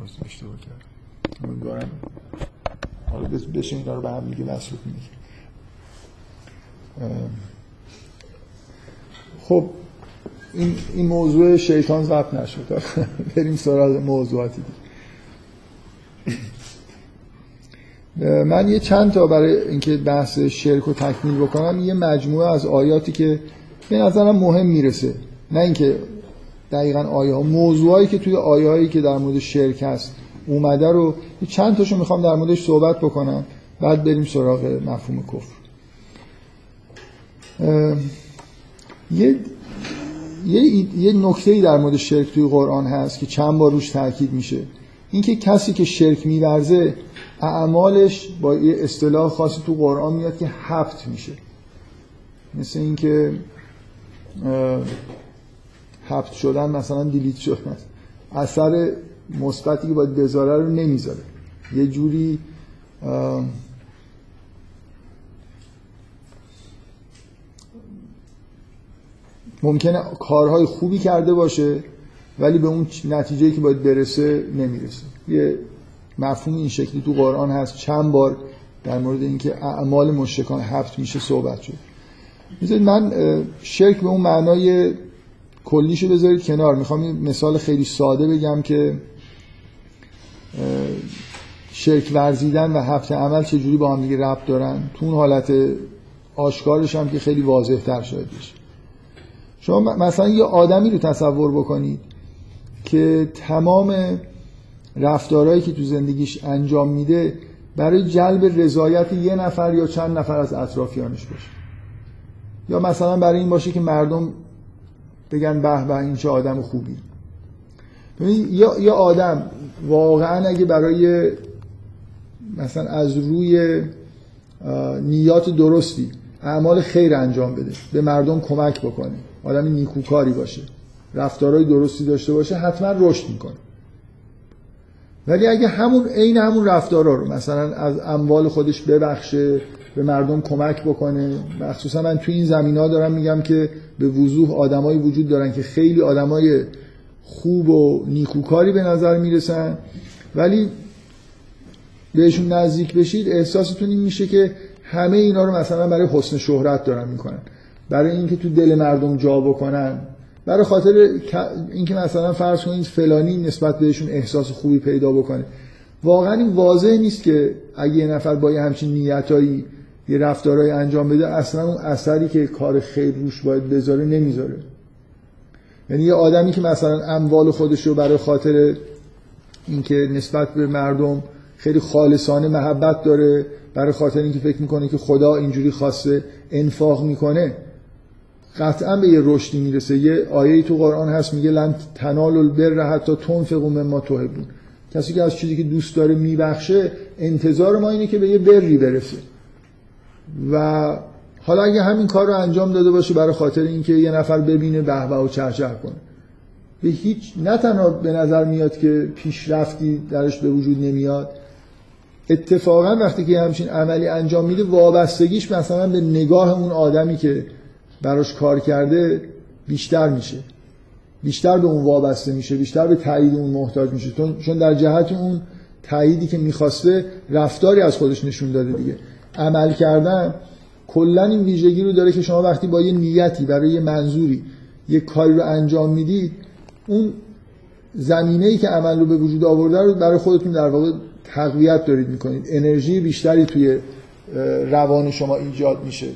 باز اشتباه کردم. امیدوارم. حالا بشه اینا رو به هم دیگه مسئول خب این, این موضوع شیطان ضبط نشد. بریم سراغ موضوعاتی من یه چند تا برای اینکه بحث شرک رو تکمیل بکنم یه مجموعه از آیاتی که به نظرم مهم می‌رسه. نه اینکه دقیقا آیه ها. موضوعایی که توی آیه هایی که در مورد شرک هست اومده رو چند تاشو می‌خوام در موردش صحبت بکنم. بعد بریم سراغ مفهوم کفر. یه یه, یه نکته در مورد شرک توی قرآن هست که چند بار روش تاکید میشه. اینکه کسی که شرک میورزه اعمالش با یه اصطلاح خاصی تو قرآن میاد که هفت میشه. مثل اینکه هفت شدن مثلا دیلیت شدن. اثر مثبتی که باید بذاره رو نمی‌ذاره. یه جوری ممکنه کارهای خوبی کرده باشه ولی به اون نتیجه که باید برسه نمی‌رسه. یه مفهوم این شکلی تو قرآن هست. چند بار در مورد اینکه اعمال مشرکان هفت میشه صحبت شد. می‌ذارید من شرک به اون معنای کلیشو بذارید کنار. می‌خوام یه مثال خیلی ساده بگم که شرک ورزیدن و هفت عمل چجوری با هم دیگه ربط دارن؟ تو اون حالت آشکارش هم که خیلی واضح تر شاید بشه. شما مثلا یه آدمی رو تصور بکنید که تمام رفتارهایی که تو زندگیش انجام میده برای جلب رضایت یه نفر یا چند نفر از اطرافیانش باشه. یا مثلا برای این باشه که مردم بگن به به این چه آدم خوبی. یا یا آدم واقعا اگه برای مثلا از روی نیات درستی اعمال خیر انجام بده به مردم کمک بکنه آدم نیکوکاری باشه رفتارهای درستی داشته باشه حتما رشد می‌کنه. ولی اگه همون عین همون رفتارا رو مثلا از اموال خودش ببخشه به مردم کمک بکنه. مخصوصا من توی این زمین ها دارم میگم که به وضوح آدمایی وجود دارن که خیلی آدمای خوب و نیکوکاری به نظر می‌رسن. ولی بهشون نزدیک بشید احساستون این میشه که همه اینا رو مثلا برای حسن شهرت دارن می‌کنن. برای اینکه تو دل مردم جا بکنن. برای خاطر اینکه مثلا فرض کنید فلانی نسبت بهشون احساس خوبی پیدا بکنه. واقعا این واضح نیست که اگه یه نفر با یه همچین نیتایی یه رفتارهایی انجام بده اصلا اون اثری که کار خیر روش باید بذاره نمی‌ذاره. یعنی یه آدمی که مثلا اموال خودش رو برای خاطر اینکه نسبت به مردم خیلی خالصانه محبت داره برای خاطر اینکه فکر می‌کنه که خدا اینجوری خواسته انفاق می‌کنه قطعا به یه رشدی می‌رسه. یه آیه تو قرآن هست میگه لن تنال البر حتی تنفقوا مما تحبون کسی که از چیزی که دوست داره میبخشه انتظار ما اینه که به یه بری برسه. و حالا اگه همین کار رو انجام داده باشه برای خاطر اینکه یه نفر ببینه به و چهچه کنه به هیچ نه تنها به نظر میاد که پیشرفتی درش به وجود نمیاد اتفاقا وقتی که همچین عملی انجام میده وابستگیش مثلا به نگاه اون آدمی که براش کار کرده بیشتر میشه. بیشتر به اون وابسته میشه بیشتر به تایید اون محتاج میشه. چون در جهت اون تاییدی که می‌خواسته رفتاری از خودش نشون داده دیگه. عمل کردن کلا این ویژگی رو داره که شما وقتی با یه نیتی برای یه منظوری یه کاری رو انجام می‌دید اون زمینه ای که عمل رو به وجود آورده رو برای خودتون در واقع تقویت دارید می‌کنید. انرژی بیشتری توی روان شما ایجاد میشه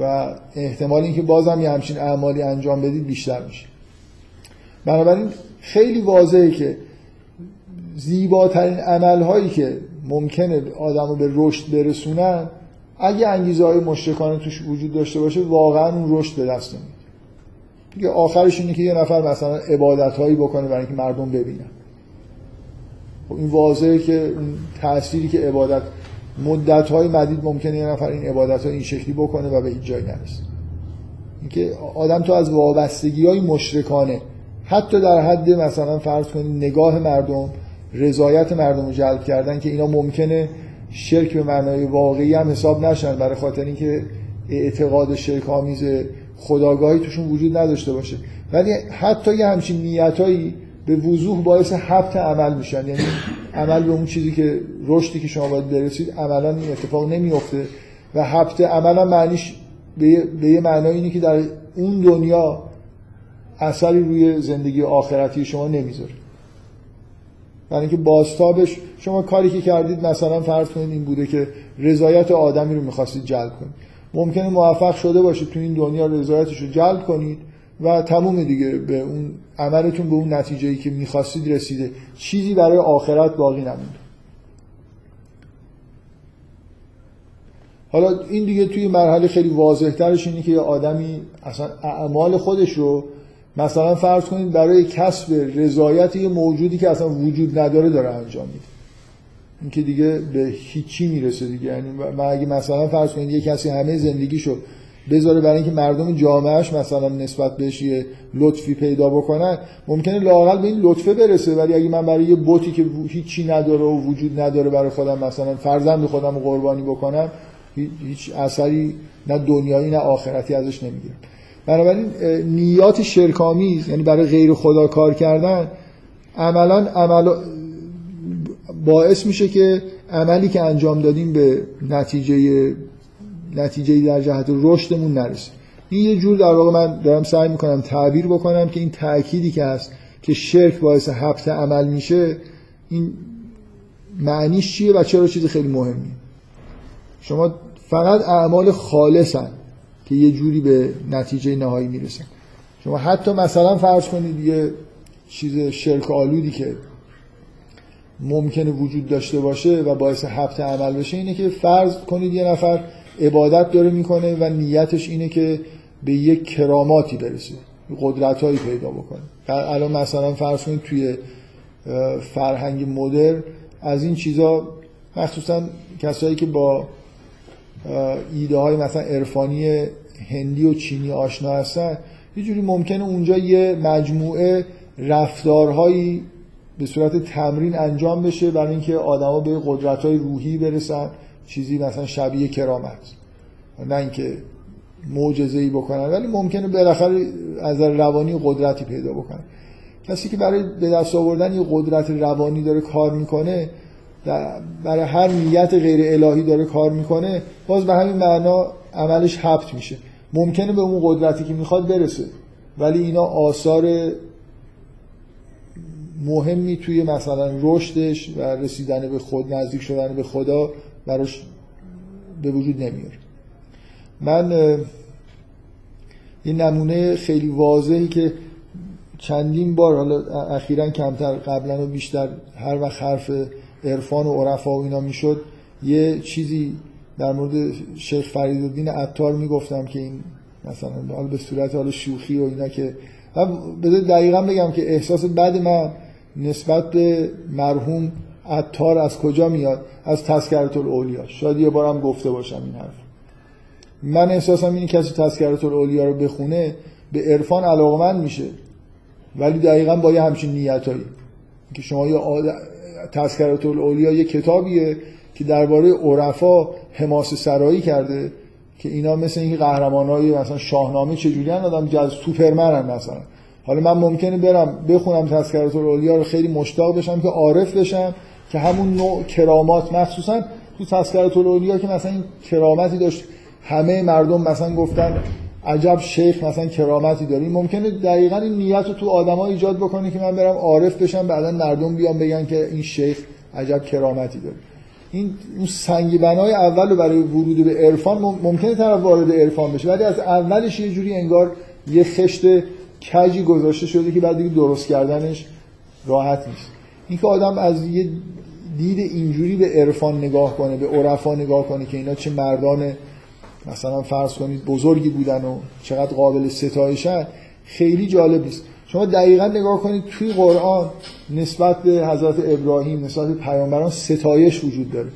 و احتمال اینکه بازم یه همچین اعمالی انجام بدید بیشتر میشه. بنابراین خیلی واضحه که زیباترین عمل هایی که ممکنه آدم رو به رشد برسونن. اگه انگیزه های مشرکانه توش وجود داشته باشه واقعا اون رشد به دست نمیاد. دیگه آخرش اینه که یه نفر مثلا عبادت هایی بکنه برای اینکه مردم ببینن. خب این واضحه که اون تأثیری که عبادت مدت های مدید ممکنه یه نفر این عبادت ها این شکلی بکنه و به این جای نرسه. اینکه آدم تو از وابستگی های مشرکانه حتی در حد مثلا فرض کنید نگاه مردم رضایت مردم رو جلب کردن که اینا ممکنه شرک به معنای واقعی هم حساب نشن برای خاطر اینکه اعتقاد شرک آمیز خداگاهی توشون وجود نداشته باشه. ولی حتی یه همچین نیتایی به وضوح باعث حبت عمل میشن. یعنی عمل به اون چیزی که رشدی که شما باید برسید عملا این اتفاق نمیفته و حبت عملا معنیش به یه معنای اینه که در اون دنیا اثری روی زندگی آخرتی شما نمی‌ذاره. برای اینکه بازتابش شما کاری که کردید مثلا فرض کنید این بوده که رضایت آدمی رو می‌خواستید جلب کنید. ممکنه موفق شده باشید تو این دنیا رضایتش رو جلب کنید و تموم دیگه به اون عملتون به اون نتیجه ای که می‌خواستید رسیده. چیزی برای آخرت باقی نمونده. حالا این دیگه توی مرحله خیلی واضح ترش اینه که یه آدمی اصلا اعمال خودش رو مثلا فرض کنید برای کسب رضایت یه موجودی که اصلا وجود نداره داره انجام میده. این که دیگه به هیچی می‌رسه دیگه. یعنی من اگه مثلا فرض کنید یه کسی همه زندگیشو بذاره برای اینکه مردم جامعهش مثلا نسبت بهش یه لطفی پیدا بکنن ممکنه لاقل به این لطفه برسه. ولی اگه من برای یه بوتی که هیچی نداره و وجود نداره برای خودم مثلا فرزند خودم قربانی بکنم هیچ اثری نه دنیایی نه آخرتی ازش نمی‌گیرم. بنابراین نیات شرکامیز یعنی برای غیر خدا کار کردن عملا عمل باعث میشه که عملی که انجام دادیم به نتیجه نتیجه در جهت رشدمون نرسه. این یه جور در واقع من دارم سعی می‌کنم تعبیر بکنم که این تأکیدی که هست که شرک باعث حبت عمل میشه این معنیش چیه و چرا چیز خیلی مهمیه؟ شما فقط اعمال خالصن. که یه جوری به نتیجه نهایی می‌رسن شما حتی مثلا فرض کنید یه چیز شرک آلودی که ممکنه وجود داشته باشه و باعث حبت عمل بشه اینه که فرض کنید یه نفر عبادت داره می‌کنه و نیتش اینه که به یک کراماتی برسه قدرت هایی پیدا بکنه. الان مثلا فرض کنید توی فرهنگ مدر از این چیزا مخصوصا کسایی که با ایده های مثلا عرفانی هندی و چینی آشنا هستن یه جوری ممکنه اونجا یه مجموعه رفتارهایی به صورت تمرین انجام بشه برای اینکه آدما به قدرت های روحی برسن چیزی مثلا شبیه کرامت. نه اینکه معجزه ای بکنن ولی ممکنه بالاخره از روانی قدرتی پیدا بکنن. کسی که برای به دست آوردن یه قدرت روانی داره کار می‌کنه برای هر نیت غیر الهی داره کار می‌کنه باز به همین معنا عملش حبت میشه. ممکنه به اون قدرتی که می‌خواد برسه. ولی اینا آثار مهمی توی مثلا رشدش و رسیدن به خود نزدیک شدن به خدا براش به وجود نمیاره. من یه نمونه خیلی واضحی که چندین بار حالا اخیرا کمتر قبلا و بیشتر هر وقت حرف عرفان و عرفا و اینا می‌شد یه چیزی در مورد شیخ فریدالدین عطار می‌گفتم که این مثلا حالا به صورت حالا شوخی و اینا که بذار دقیقا بگم که احساس بد من نسبت به مرحوم عطار از کجا میاد؟ از تذکرت الاولیا شاید یه بارم گفته باشم این حرف. من احساسم اینه کسی تذکرت الاولیا رو بخونه به عرفان علاقمند میشه ولی دقیقا با یه همچین نیتایی. که شما یه تذکرت الاولیا یه کتابیه که درباره عرفا حماس سرایی کرده که اینا مثل این قهرمان های مثلا شاهنامه چجوری هن؟ آدم جز سوپرمن هم مثلا. حالا من ممکنه برم بخونم تذکرت الاولیا رو خیلی مشتاق بشم که عارف بشم که همون نوع کرامات مخصوصا تو الاولیا که مثلا این کرامتی داشت. همه مردم مثلا گفتن عجب شیخ مثلا کرامتی داری ممکنه دقیقا این نیت رو تو آدما ایجاد بکنه که من برم عارف بشم بعدا مردم بیان بگن که این شیخ عجب کرامتی داره. این اون سنگ بنای اول رو برای ورود به عرفان ممکنه طرف وارد عرفان بشه ولی از اولش یه جوری انگار یه خشت کجی گذاشته شده که بعد دیگه درست کردنش راحت نیست. اینکه آدم از یه دید اینجوری به عرفان نگاه کنه به عرفا نگاه کنه که اینا چه مردان مثلا فرض کنید بزرگی بودن و چقدر قابل ستایشن خیلی جالب نیست. شما دقیقا نگاه کنید توی قرآن نسبت به حضرت ابراهیم نسبت به پیامبران ستایش وجود داره.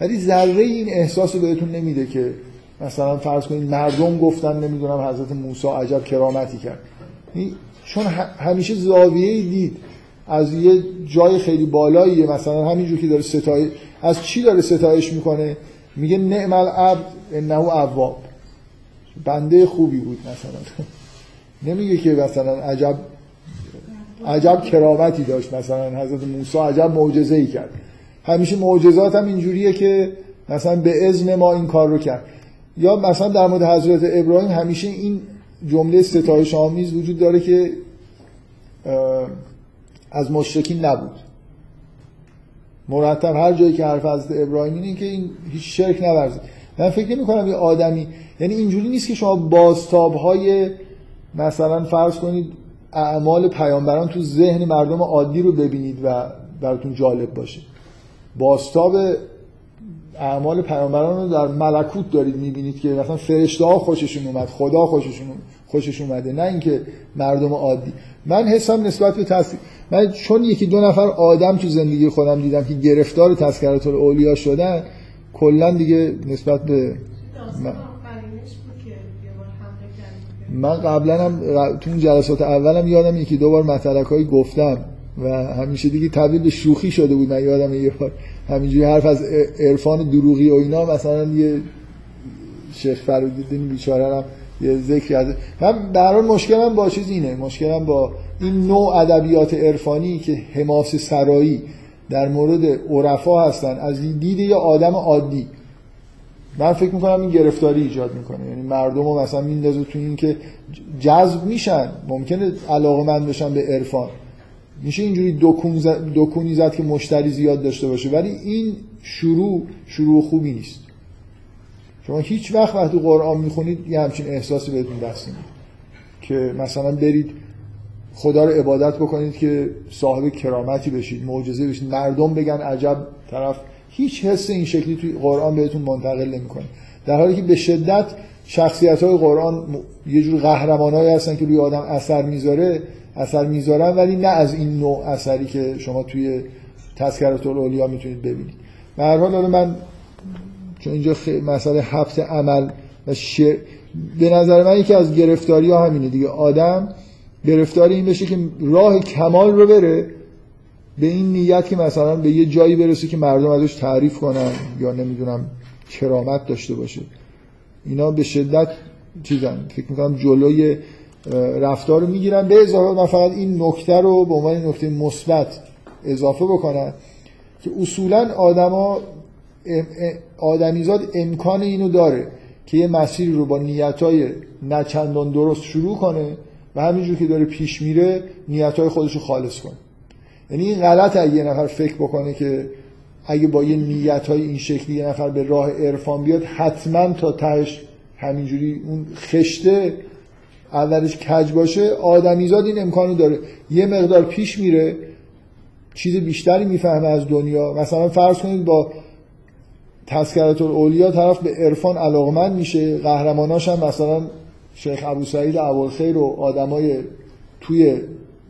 ولی ذره این احساس رو بهتون نمیده که مثلا فرض کنید مردم گفتن نمی‌دونم حضرت موسی عجب کرامتی کرد. چون همیشه زاویه دید. از یه جای خیلی بالایی مثلا همینجور که داره ستایش از چی داره ستایش می‌کنه؟ میگه نعم العبد انه اواب بنده خوبی بود مثلا. نمیگه که مثلا عجب عجب کرامتی داشت مثلا حضرت موسی عجب معجزه ای کرد. همیشه معجزات هم اینجوریه که مثلا به اذن ما این کار رو کرد. یا مثلا در مورد حضرت ابراهیم همیشه این جمله ستایش آمیز وجود داره که از مشرکین نبود. مرتب هر جایی که حرف حضرت ابراهیم اینه که این هیچ شرک نورزه. من فکر نمی کنم یه آدمی یعنی اینجوری نیست که شما بازتاب های مثلا فرض کنید اعمال پیامبران تو ذهن مردم عادی رو ببینید و براتون جالب باشه. بازتاب اعمال پیامبران رو در ملکوت دارید می‌بینید که مثلا فرشته ها خوششون اومد خدا خوششون خوشش اومده نه اینکه مردم عادی. من حسم نسبت به تصدیق من چون یکی دو نفر آدم تو زندگی خودم دیدم که گرفتار تذکرات اولیا شدن کلا دیگه نسبت به من, من قبلا هم تو اون جلسات اولم یادم یکی دو بار مطلق گفتم و همیشه دیگه تبدیل به شوخی شده بود من یادم یه بار همینجوری حرف از عرفان دروغی و اینا مثلا یه شیخ فرودین بیچاره هم یه ذکری از من در حال مشکلم با چیز اینه مشکلم با این نوع ادبیات عرفانی که حماس سرایی در مورد عرفا هستن از دید یه آدم عادی. من فکر می‌کنم این گرفتاری ایجاد می‌کنه. یعنی مردم رو مثلا میندازه تو این که جذب میشن. ممکنه علاقه من بشن به عرفان. میشه اینجوری دکونی زد که مشتری زیاد داشته باشه. ولی این شروع شروع خوبی نیست. شما هیچ وقت وقتی قرآن می‌خونید یه همچین احساسی بهتون دست نمید که مثلا برید خدا رو عبادت بکنید که صاحب کرامتی بشید معجزه بشید. مردم بگن عجب طرف هیچ حس این شکلی توی قرآن بهتون منتقل نمی‌کنه. در حالی که به شدت شخصیت های قرآن یه جور قهرمانایی هستن که روی آدم اثر می‌ذاره اثر می‌ذارن ولی نه از این نوع اثری که شما توی تذکرات الاولیا می‌تونید ببینید. به هر من چون اینجا مسئله حبس عمل و به نظر من یکی از گرفتاری ها همینه دیگه. آدم گرفتاری این بشه که راه کمال رو بره به این نیت که مثلا به یه جایی برسه که مردم ازش تعریف کنن یا نمی‌دونم کرامت داشته باشه. اینا به شدت چیزن. فکر می‌کنم جلوی رفتار رو می‌گیرن. به اضافه من فقط این نکته رو به عنوان نکته مثبت اضافه بکنم که اصولا آدما آدمیزاد امکان اینو داره که یه مسیر رو با نیتای نچندان درست شروع کنه و همینجور که داره پیش میره نیتای خودش رو خالص کنه. یعنی این غلط اگه یه نفر فکر بکنه که اگه با یه نیت های این شکلی یه نفر به راه عرفان بیاد حتما تا تهش همینجوری اون خشته اولش کج باشه آدمیزاد این امکانو داره. یه مقدار پیش میره چیز بیشتری می‌فهمه از دنیا. مثلا فرض کنید با تذکرات اولیا طرف به عرفان علاقمند میشه قهرماناش هم مثلا شیخ ابو سعید خیر و آدمای توی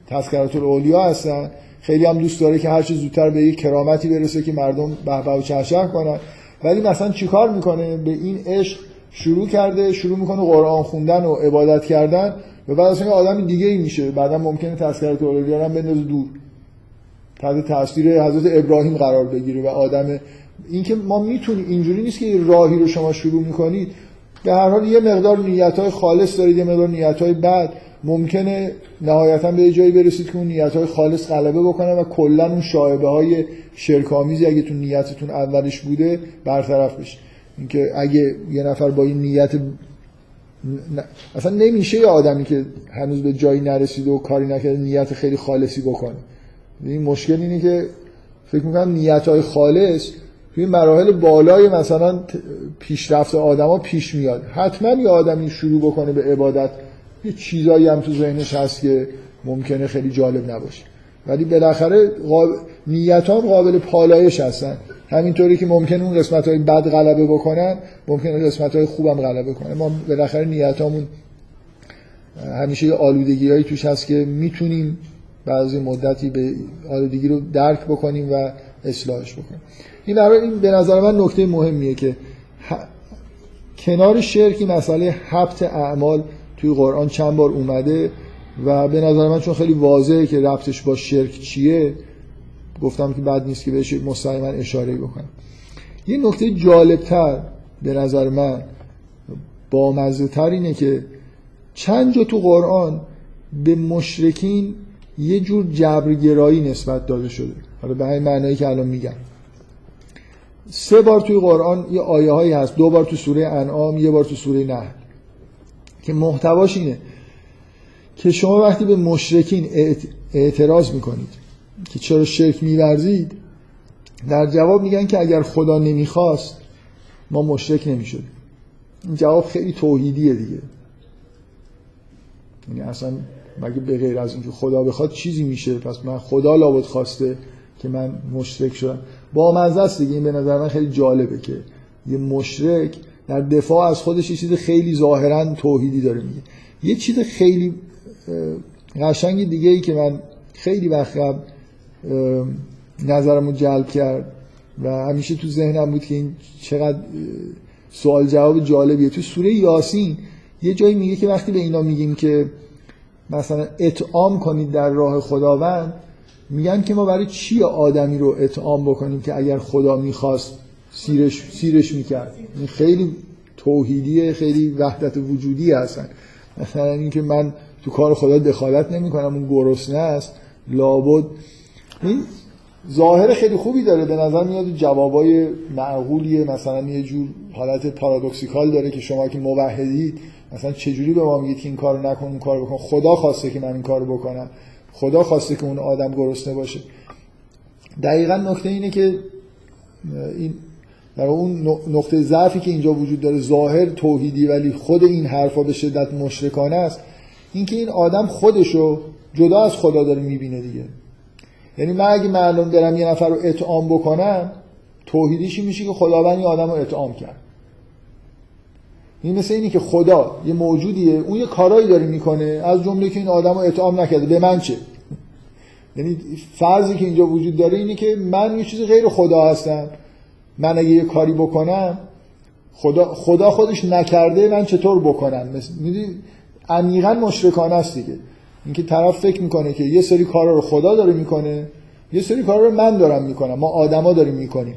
تذکرات اولیا هستن. خیلی هم دوست داره که هر چه زودتر به یک کرامتی برسه که مردم به و چهشه کنن. ولی مثلا چیکار می‌کنه؟ به این عشق شروع کرده شروع می‌کنه قرآن خوندن و عبادت کردن و بعد اصلا آدم دیگه ای میشه بعدا ممکنه تذکرات اولیا هم بندازه دور. تحت تاثیر حضرت ابراهیم قرار بگیره و آدم اینکه ما می‌تونیم اینجوری نیست که راهی رو شما شروع می‌کنید. به هر حال یه مقدار نیت های خالص دارید یه مقدار نیت های بد. ممکنه نهایتا به جایی برسید که اون نیت های خالص غلبه بکنه و کلا اون شایبه های شرکامیزی اگه تو نیتتون اولش بوده برطرف بشه. اینکه اگه یه نفر با این نیت اصلا نمیشه یه آدمی که هنوز به جایی نرسیده و کاری نکرده نیت خیلی خالصی بکنه. این مشکل اینه که فکر می‌کنم نیت های خالص توی مراحل بالای مثلا پیشرفت آدما پیش میاد. حتما یه آدمی شروع بکنه به عبادت یه چیزایی هم تو ذهنش هست که ممکنه خیلی جالب نباشه. ولی بالاخره قابل... نیت هم قابل پالایش هستن. همینطوری که ممکنه اون قسمت های بد غلبه بکنن ممکنه قسمت های خوبم غلبه کنن. ما بالاخره نیت همون همیشه یه آلودگی هایی توش هست که می‌تونیم بعضی مدتی به آلودگی رو درک بکنیم و اصلاحش بکنیم. این برای این به نظر من نکته مهمیه که کنار شرکی مسئله حبت اعمال توی قرآن چند بار اومده و به نظر من چون خیلی واضحه که ربطش با شرک چیه گفتم که بد نیست که بهش مستقیما اشاره بکنم. یه نکته جالبتر به نظر من با تر اینه که چند جا تو قرآن به مشرکین یه جور جبرگرایی نسبت داده شده. حالا به همین معنایی که الان میگم. سه بار توی قرآن یه آیه هایی هست دو بار تو سوره انعام یه بار تو سوره نحل. که محتواش اینه که شما وقتی به مشرکین اعتراض می‌کنید که چرا شرک میورزید در جواب میگن که اگر خدا نمی‌خواست ما مشرک نمی‌شدیم. این جواب خیلی توحیدیه دیگه. یعنی اصلا مگه به غیر از اینکه خدا بخواد چیزی میشه پس من خدا لابد خواسته که من مشرک شدم؟ با مزه است دیگه این به نظر من خیلی جالبه که یه مشرک در دفاع از خودش یه چیز خیلی ظاهرا توحیدی داره میگه. یه چیز خیلی قشنگ دیگه ای که من خیلی وقت قبل نظرمو جلب کرد و همیشه تو ذهنم بود که این چقدر سوال جواب جالبیه. تو سوره یاسین یه جایی میگه که وقتی به اینا میگیم که مثلا اطعام کنید در راه خداوند میگن که ما برای چی آدمی رو اطعام بکنیم که اگر خدا می‌خواست سیرش, سیرش می‌کرد. این خیلی توحیدیه خیلی وحدت وجودی هستن. مثلا اینکه من تو کار خدا دخالت نمی کنم اون گرسنه است. لابد. این ظاهر خیلی خوبی داره. به نظر میاد جوابای معقولیه. مثلا یه جور حالت پارادوکسیکال داره که شما که موحدید مثلا چجوری به ما میگید که این کارو نکن اون کارو بکن؟ خدا خواسته که من این کارو بکنم. خدا خواسته که اون آدم گرسنه باشه. دقیقا نکته اینه که این در اون نقطه ضعفی که اینجا وجود داره ظاهر توحیدی ولی خود این حرفا به شدت مشرکانه است اینکه این آدم خودشو جدا از خدا داره می‌بینه دیگه. یعنی من اگه معلوم برم یه نفر رو اطعام بکنم توحیدیشی میشه که خداوند این آدم رو اطعام کرد. این مثل اینی که خدا یه موجودیه اون یه کارایی داره می‌کنه از جمله که این آدم رو اطعام نکرده. به من چه؟ یعنی فرضی که اینجا وجود داره اینه که من یه چیز غیر خدا هستم. من اگه یه کاری بکنم خدا, خدا خودش نکرده من چطور بکنم؟ می‌دونی؟ عمیقا مشرکانه است دیگه. اینکه طرف فکر می‌کنه که یه سری کارا رو خدا داره می‌کنه یه سری کارا رو من دارم می‌کنم. ما آدما داریم می‌کنیم.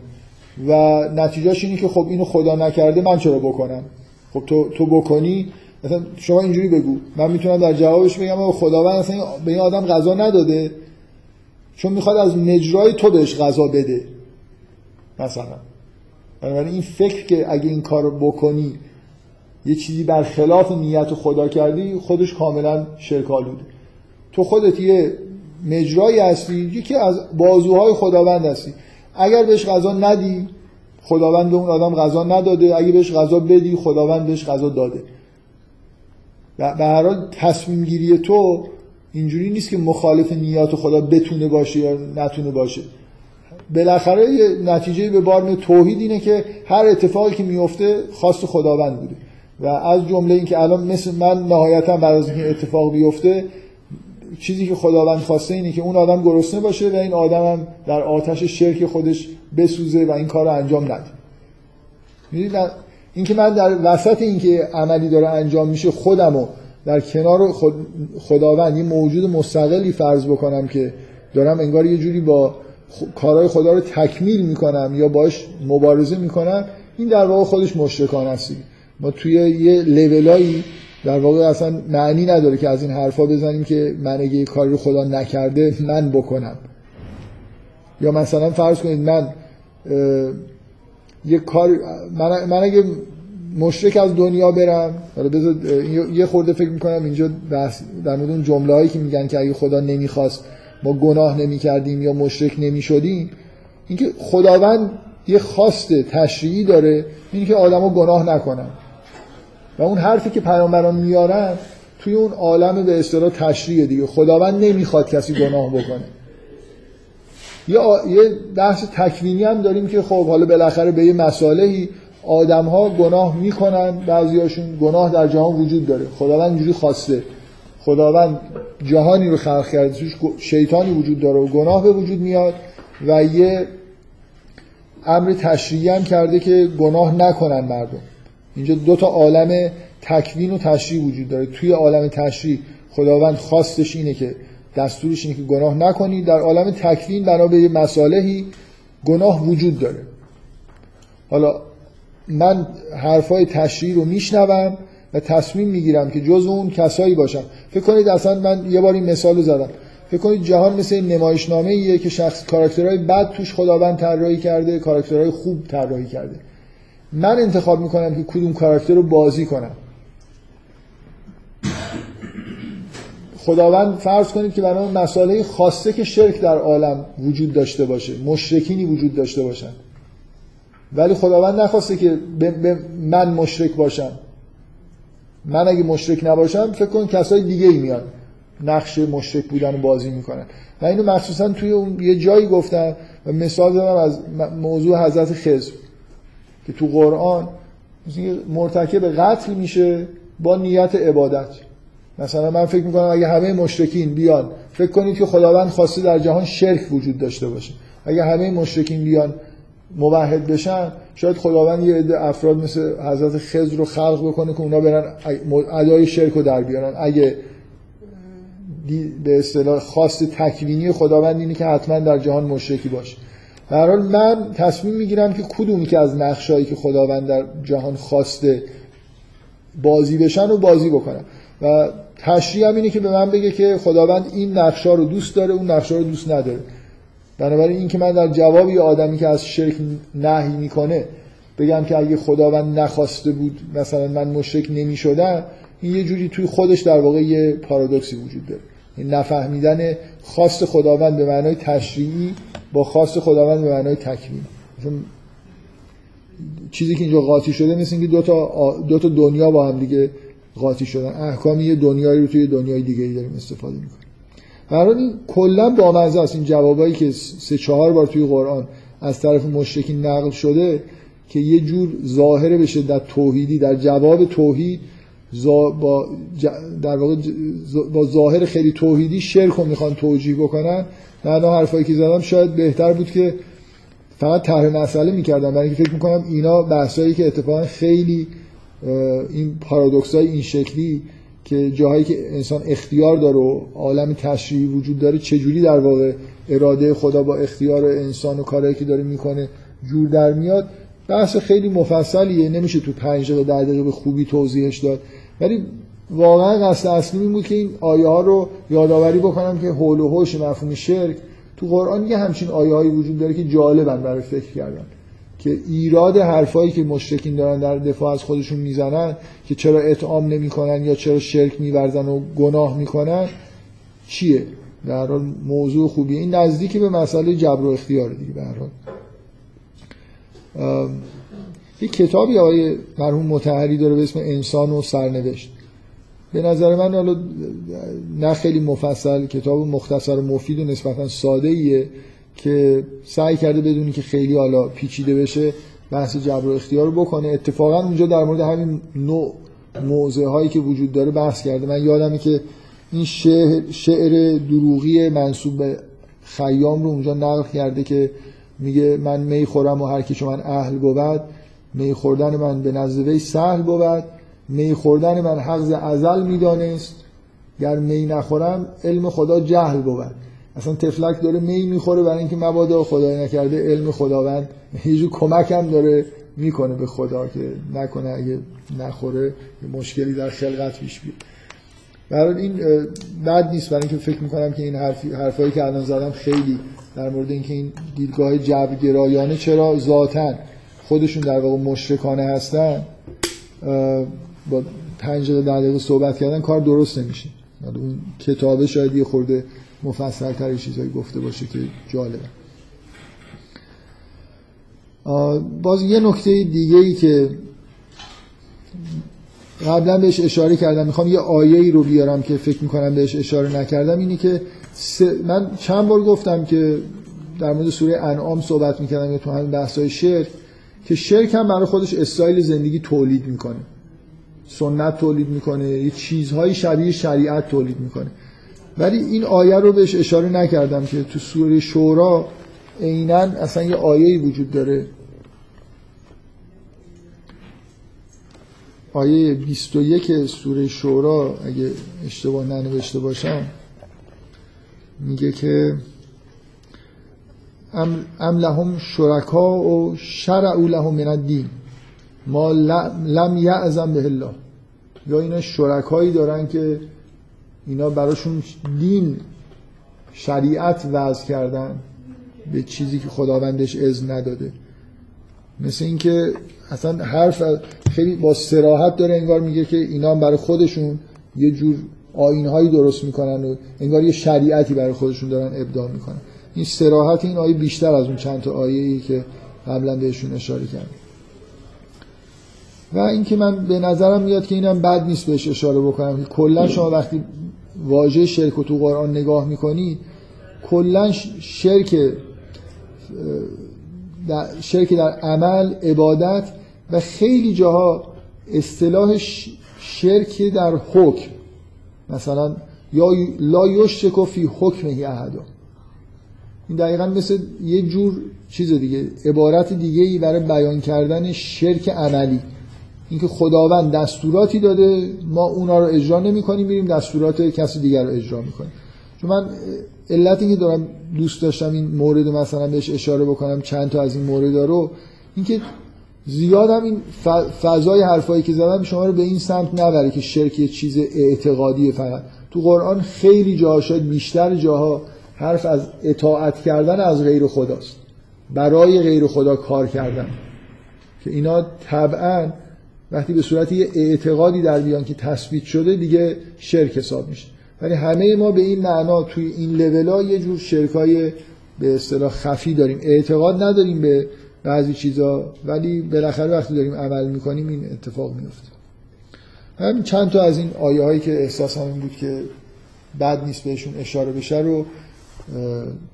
و نتیجهش اینه که خب اینو خدا نکرده من چرا بکنم؟ خب تو تو بکنی؟ مثلا شما اینجوری بگو. من می‌تونم در جوابش بگم خداوند اصلا به این آدم غذا نداده. چون می‌خواد از نجرای تو بهش غذا بده. مثلا. بنابراین این فکر که اگه این کار بکنی یه چیزی برخلاف نیت خدا کردی خودش کاملا شرک آلوده تو خودت یه مجرایی هستی یکی از بازوهای خداوند هستی. اگر بهش غذا ندی خداوند به اون آدم غذا نداده. اگه بهش غذا بدی خداوند بهش غذا داده. و به هر حال تصمیم گیری تو اینجوری نیست که مخالف نیات خدا بتونه باشه یا نتونه باشه. بالاخره نتیجه به بار توحید اینه که هر اتفاقی که میفته خواست خداوند بوده. و از جمله اینکه الان مثل من نهایتا بعد از اینکه اتفاق بیفته چیزی که خداوند خواسته اینه که اون آدم گرسنه باشه و این آدم هم در آتش شرک خودش بسوزه و این کار رو انجام نده. می‌دید اینکه من در وسط اینکه عملی داره انجام میشه خودمو در کنار خداوند یه موجود مستقلی فرض بکنم که دارم انگار یه جوری با کارهای خدا رو تکمیل می‌کنم یا باش مبارزه می‌کنم این در واقع خودش مشرکان است. ما توی یه لولایی در واقع اصلا معنی نداره که از این حرفا بزنیم که من اگه کاری رو خدا نکرده من بکنم. یا مثلا فرض کنید من یه کار من, من اگه مشرک از دنیا برم حالا بذار یه خورده فکر می‌کنم اینجا در مورد اون جمله هایی که میگن که اگه خدا نمی‌خواست ما گناه نمی‌کردیم یا مشرک نمی‌شدیم اینکه خداوند یه خواست تشریعی داره اینکه آدما گناه نکنن. و اون حرفی که پیامبران میارن توی اون عالم به اصطلاح تشریع دیگه. خداوند نمی‌خواد کسی گناه بکنه. یه, یه بحث تکوینی هم داریم که خب حالا بالاخره به یه مسائلی آدم ها گناه می‌کنن بعضیاشون گناه در جهان وجود داره. خداوند اینجوری خواسته. خداوند جهانی رو خلق کرده توش شیطانی وجود داره و گناه به وجود میاد و یه امر تشریعی هم کرده که گناه نکنن مردم. اینجا دو تا عالم تکوین و تشریع وجود داره. توی عالم تشریع خداوند خواستش اینه که دستورش اینه که گناه نکنی. در عالم تکوین بنا به مصالحی گناه وجود داره. حالا من حرفای تشریع رو میشنوم. و تصمیم می‌گیرم که جز اون کسایی باشم. فکر کنید اصلا من یه بار این مثال زدم. فکر کنید جهان مثل نمایشنامه ایه که شخص کاراکترهای بد توش خداوند طراحی کرده کاراکترهای خوب طراحی کرده. من انتخاب می‌کنم که کدوم کاراکتر رو بازی کنم. خداوند فرض کنید که برای مسئله خواسته که شرک در عالم وجود داشته باشه مشرکینی وجود داشته باشن. ولی خداوند نخواسته که به من مشرک باشم. من اگه مشرک نباشم فکر کن کسای دیگه ای میان. نقش مشرک بودن رو بازی می‌کنن. و اینو مخصوصا توی اون یه جایی گفتم و مثال زدم از موضوع حضرت خضر که تو قرآن مرتکب قتل میشه با نیت عبادت. مثلا من فکر می‌کنم اگه همه مشرکین بیان فکر کنید که خداوند خواسته در جهان شرک وجود داشته باشه. اگه همه مشرکین بیان موحد بشن شاید خداوند یه عده افراد مثل حضرت خضر رو خلق بکنه که اونا برن ادای شرک رو در بیارن. اگه به اصطلاح خواست تکوینی خداوند اینه که حتما در جهان مشرکی باشه در حال من تصمیم می‌گیرم که کدومی که از نقشایی که خداوند در جهان خواسته بازی بشن و بازی بکنم. و تشریح هم اینه که به من بگه که خداوند این نقشا رو دوست داره اون نقشا رو دوست نداره. بنابراین این که من در جواب یه آدمی که از شرک نهی می‌کنه بگم که اگه خداوند نخواسته بود مثلا من مشرک نمی شدم این یه جوری توی خودش در واقع یه پارادوکسی وجود داره. این نفهمیدن خواست خداوند به معنای تشریعی با خواست خداوند به معنای تکوین. چیزی که اینجا قاطی شده مثل اینکه دو تا, دو تا دنیا با هم دیگه قاطی شدن. احکامی یه دنیایی رو توی دنیای دیگه ای داریم استفاده می‌کنیم. برای کلا بامزه است این جوابایی که سه چهار بار توی قرآن از طرف مشرکین نقل شده که یه جور ظاهره بشه در توحیدی در جواب توحید با در واقع با ظاهر خیلی توحیدی شرک رو می‌خوان توجیه بکنن. من حرفایی که زدم شاید بهتر بود که فقط طرح مسئله می‌کردم. برای اینکه فکر می‌کنم اینا بحثایی که اتفاقا خیلی این پارادوکس های این شکلی که جاهایی که انسان اختیار داره و عالم تشریعی وجود داره چجوری در واقع اراده خدا با اختیار انسان و کارهایی که داره می‌کنه جور در میاد؟ بحث خیلی مفصلیه نمیشه تو پنج دقیقه در دقیقه به خوبی توضیحش داد. ولی واقعا قصد اصلی این بود که این آیه ها رو یادآوری بکنم که حول و حوش مفهوم شرک تو قرآن یه همچین آیه هایی وجود داره که جالبن برای فکر کردن. که ایراد حرفایی که مشرکین دارن در دفاع از خودشون می‌زنن که چرا اطعام نمی‌کنن یا چرا شرک میورزن و گناه می‌کنن چیه؟ در حال موضوع خوبیه. این نزدیکی به مسئله جبر و اختیار دیگه به هر حال. یک کتابی آقای مرحوم متحری داره به اسم انسان و سرنوشت. به نظر من حالا نه خیلی مفصل کتاب مختصر و مفید و نسبتا ساده ایه که سعی کرده بدونی که خیلی حالا پیچیده بشه بحث جبر و اختیار رو بکنه. اتفاقا اونجا در مورد همین نوع موضع هایی که وجود داره بحث کرده. من یادمه که این شعر, شعر دروغی منصوب به خیام رو اونجا نقل کرده که میگه من می خورم و هر کی من اهل بود می خوردن من به نزد وی سهل بود می خوردن من حقز ازل می‌دانست گر می نخورم علم خدا جهل بود. اصلا تفلک داره می می‌خوره برای اینکه مبادا خدای نکرده علم خداوند یه کمک هم داره می‌کنه به خدا که نکنه اگه نخوره مشکلی در خلقت پیش بیاد. برای این بد نیست برای اینکه فکر می‌کنم که این حرف حرفایی که الان زدم خیلی در مورد اینکه این دیدگاه جبرگرایانه چرا ذاتا خودشون در واقع مشرکانه هستن با پنج دقیقه صحبت کردن کار درست نمیشه. اون کتابه شاید یه خورده مفصل تر چیزایی گفته باشه که جالبه. باز یه نکته دیگه ای که قبلا بهش اشاره کردم می‌خوام یه آیه ای رو بیارم که فکر می‌کنم بهش اشاره نکردم اینی که من چند بار گفتم که در مورد سوره انعام صحبت می‌کردم یا تو همین بحثای شرک که شرک هم برای خودش استایل زندگی تولید می‌کنه. سنت تولید می‌کنه یه چیزهای شبیه شریعت تولید می‌کنه. ولی این آیه رو بهش اشاره نکردم که تو سوره شورا عینا اصلا یه آیه وجود داره. آیه 21 سوره شورا اگه اشتباه ننوشته باشم میگه که ام, ام لهم شرکا و شرعو لهم من الدین. ما لم یعظم به الله. یا اینا شرکایی دارن که اینا براشون دین شریعت وضع کردن به چیزی که خداوندش اذن نداده. مثل اینکه اصلا حرف خیلی با سراحت داره انگار میگه که اینا برای خودشون یه جور آینهایی درست می‌کنن و انگار یه شریعتی برای خودشون دارن ابداع می‌کنن. این سراحت این آیه بیشتر از اون چند تا آیه ای که قبلا بهشون اشاره کردم. و اینکه من به نظرم میاد که اینم بد نیست بهش اشاره بکنم که کلا شما وقتی واژه شرک رو تو قرآن نگاه می‌کنید کلا شرک در شرک در عمل عبادت و خیلی جاها اصطلاح شرک در حکم. مثلا یا لا یشرک فی حکمه احدا این دقیقا مثل یه جور چیز دیگه عبارت دیگه ای برای بیان کردن شرک عملی. اینکه خداوند دستوراتی داده ما اونا رو اجرا نمی کنیم میریم دستورات کسی دیگر رو اجرا می‌کنیم. چون من علت اینکه دارم دوست داشتم این مورد مثلا بهش اشاره بکنم چند تا از این مورد رو اینکه زیادم این فضای حرفایی که زدم شما رو به این سمت نبره که شرک یه چیز اعتقادی فقط. تو قرآن خیلی جاها شاید بیشتر جاها حرف از اطاعت کردن از غیر خداست. برای غیر خدا کار کردن. که اینا طبعا وقتی به صورت یه اعتقادی در بیان که تثبیت شده دیگه شرک حساب میشه. ولی همه ما به این معنا توی این لولا یه جور شرکای به اصطلاح خفی داریم. اعتقاد نداریم به بعضی چیزا ولی بالاخره وقتی داریم عمل می‌کنیم این اتفاق میفته همین چند تا از این آیه هایی که احساس این بود که بد نیست بهشون اشاره بشه رو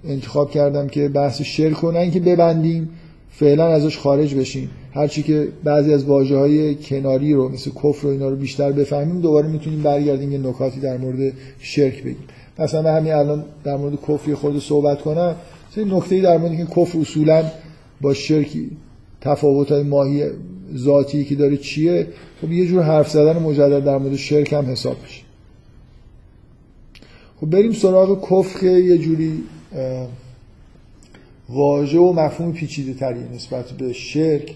انتخاب کردم که بحث شرک نه اینکه ببندیم. فعلا ازش خارج بشیم. هرچی که بعضی از واجه های کناری رو مثل کفر و اینا رو بیشتر بفهمیم دوباره می‌تونیم برگردیم یه نکاتی در مورد شرک بگیم. مثلا همین الان در مورد کفر خود صحبت کنم. نکته در مورد که کفر اصولا با شرک تفاوت های ماهی ذاتی که داره چیه؟ خب یه جور حرف زدن مجدد در مورد شرک هم حساب میشه. خب بریم سراغ کفر یه جوری واژه و مفهوم پیچیده تری نسبت به شرک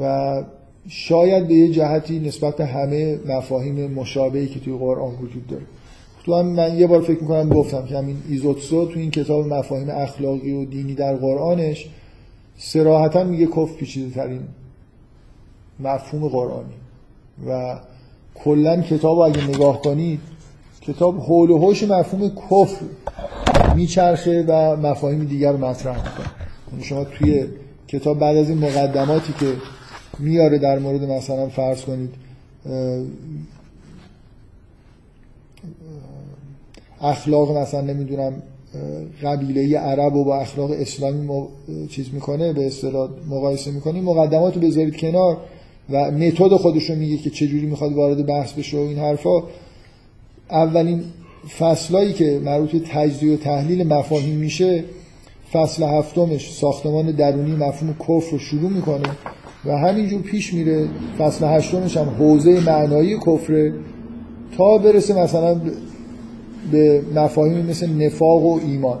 و شاید به یه جهتی نسبت به همه مفاهیم مشابهی که توی قرآن وجود داره. تو هم من یه بار فکر می‌کنم گفتم که همین ایزوتسو تو این کتاب مفاهیم اخلاقی و دینی در قرآنش سراحتا میگه کف پیچیده ترین مفهوم قرآنی. و کلا کتاب اگه نگاه کنید کتاب حول و حوش مفهوم کفر. میچرخه و مفاهیم دیگر رو مطرح می‌کنه. یعنی شما توی کتاب بعد از این مقدماتی که میاره در مورد مثلا فرض کنید اخلاق مثلا نمی‌دونم قبیله عرب و با اخلاق اسلامی چیز می‌کنه به اصطلاح مقایسه می‌کنه. مقدمات رو بذارید کنار و متد خودش رو میگه که چجوری می‌خواد وارد بحث بشه و این حرفا. اولین فصلایی که مربوط به تجزیه و تحلیل مفاهیم میشه فصل هفتمش ساختمان درونی مفهوم کفر رو شروع می‌کنه و همینجور پیش میره فصل هشتمش هم حوزه معنایی کفره تا برسه مثلا به مفاهیمی مثل نفاق و ایمان.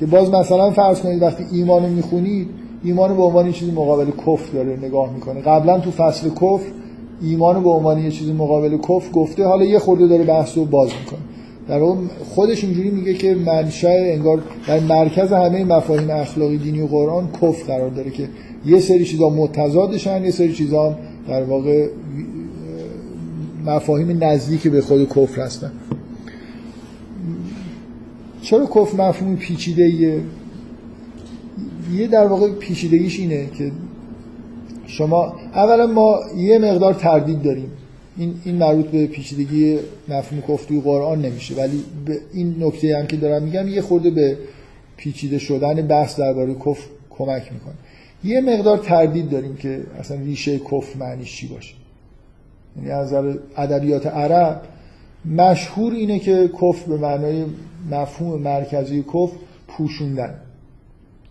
که باز مثلا فرض کنید وقتی ایمان رو می‌خونید ایمان به عنوان یه چیزی مقابل کفر داره نگاه می‌کنه. قبلا تو فصل کفر ایمان به عنوان یه چیزی مقابل کفر گفته حالا یه خورده داره بحث رو باز می‌کنه. در اون خودش اینجوری میگه که منشأ انگار در مرکز همه مفاهیم اخلاقی دینی و قرآن کفر قرار داره که یه سری چیزا متضادشن یه سری چیزا در واقع مفاهیم نزدیک به خود کفر هستن چرا کفر مفهوم پیچیده ایه؟ یه در واقع پیچیدگیش اینه که شما اولا ما یه مقدار تردید داریم این این مربوط به پیچیدگی مفهوم کفر قرآن نمیشه. ولی به این نکته هم که دارم میگم یه خورده به پیچیده شدن بحث درباره کفر کمک می‌کنه. یه مقدار تردید داریم که اصلا ریشه کفر معنیش چی باشه. یعنی از ادبیات عرب مشهور اینه که کفر به معنای مفهوم مرکزی کفر پوشوندن.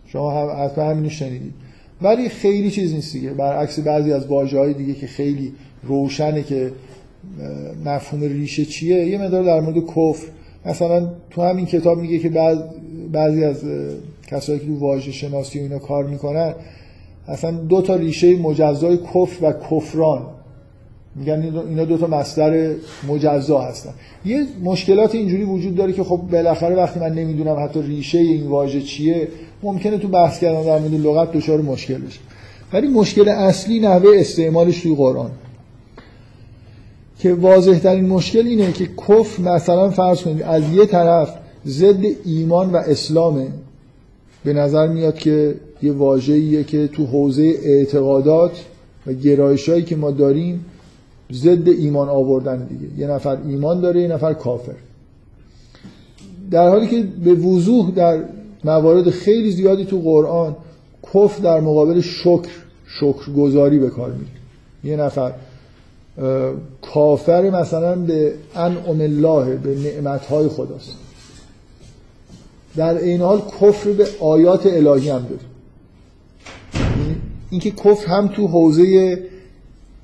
شما هم حتما همینو شنیدید. ولی خیلی چیز نیست دیگه. برعکس بعضی از واژه‌های دیگه که خیلی روشنه که مفهوم ریشه چیه. یه مقدار در مورد کفر. مثلا تو همین کتاب میگه که بعض بعضی از کسایی که تو واژه شناسی و اینا کار می‌کنن اصلا دو تا ریشه مجزای کفر و کفران. میگن اینا دو تا مصدر مجزا هستن. یه مشکلات اینجوری وجود داره که خب بالاخره وقتی من نمی‌دونم حتی ریشه این واژه چیه ممکنه تو بحث کردن در مورد لغت دچار مشکل بشه. ولی مشکل اصلی نحوه استعمالش توی قرآن. که واضح ترین مشکل اینه که کفر مثلا فرض کنید از یه طرف ضد ایمان و اسلامه. به نظر میاد که یه واژه‌ایه که تو حوزه اعتقادات و گرایشایی که ما داریم ضد ایمان آوردن دیگه. یه نفر ایمان داره یه نفر کافر. در حالی که به وضوح در موارد خیلی زیادی تو قرآن کفر در مقابل شکر شکر گذاری به کار میره. یه نفر کافر مثلا به انعم الله به نعمتهای خداست. در این حال کفر به آیات الهی هم داره اینکه کفر هم تو حوزه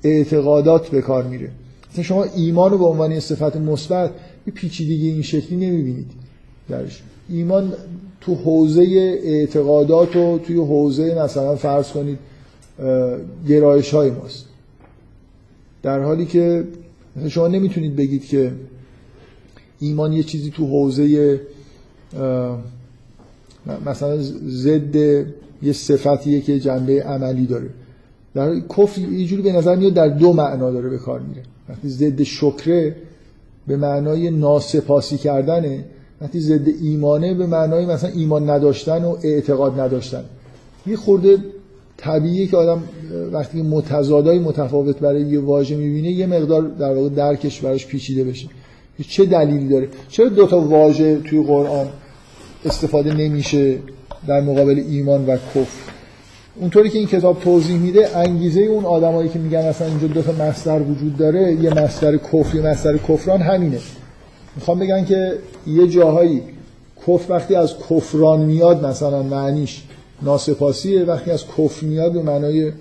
اعتقادات به کار میره. مثلا شما ایمان رو به عنوان صفت مثبت یه پیچیدگی این شکلی نمی‌بینید. درش ایمان تو حوزه اعتقادات و توی حوزه مثلا فرض کنید گرایش های ماست. در حالی که شما نمی‌تونید بگید که ایمان یه چیزی تو حوزه مثلا ضد یه صفتیه که جنبه عملی داره. در کفر یه جوری به نظر میاد در دو معنا داره به کار میره. وقتی ضد شکره به معنای ناسپاسی کردنه وقتی ضد ایمانه به معنای مثلا ایمان نداشتن و اعتقاد نداشتن. یه خورده طبیعیه که آدم وقتی متضادای متفاوت برای یه واژه می‌بینه یه مقدار در واقع درکش براش پیچیده بشه. چه دلیلی داره؟ چرا دو تا واژه توی قرآن استفاده نمیشه در مقابل ایمان و کفر؟ اونطوری که این کتاب توضیح میده انگیزه اون آدمایی که میگن مثلا اینجا دو تا مصدر وجود داره یه مصدر کفر یه مصدر کفران همینه. می‌خوام بگن که یه جاهایی کفر وقتی از کفران میاد مثلا معنیش ناسپاسیه وقتی از کفر میاد به معنای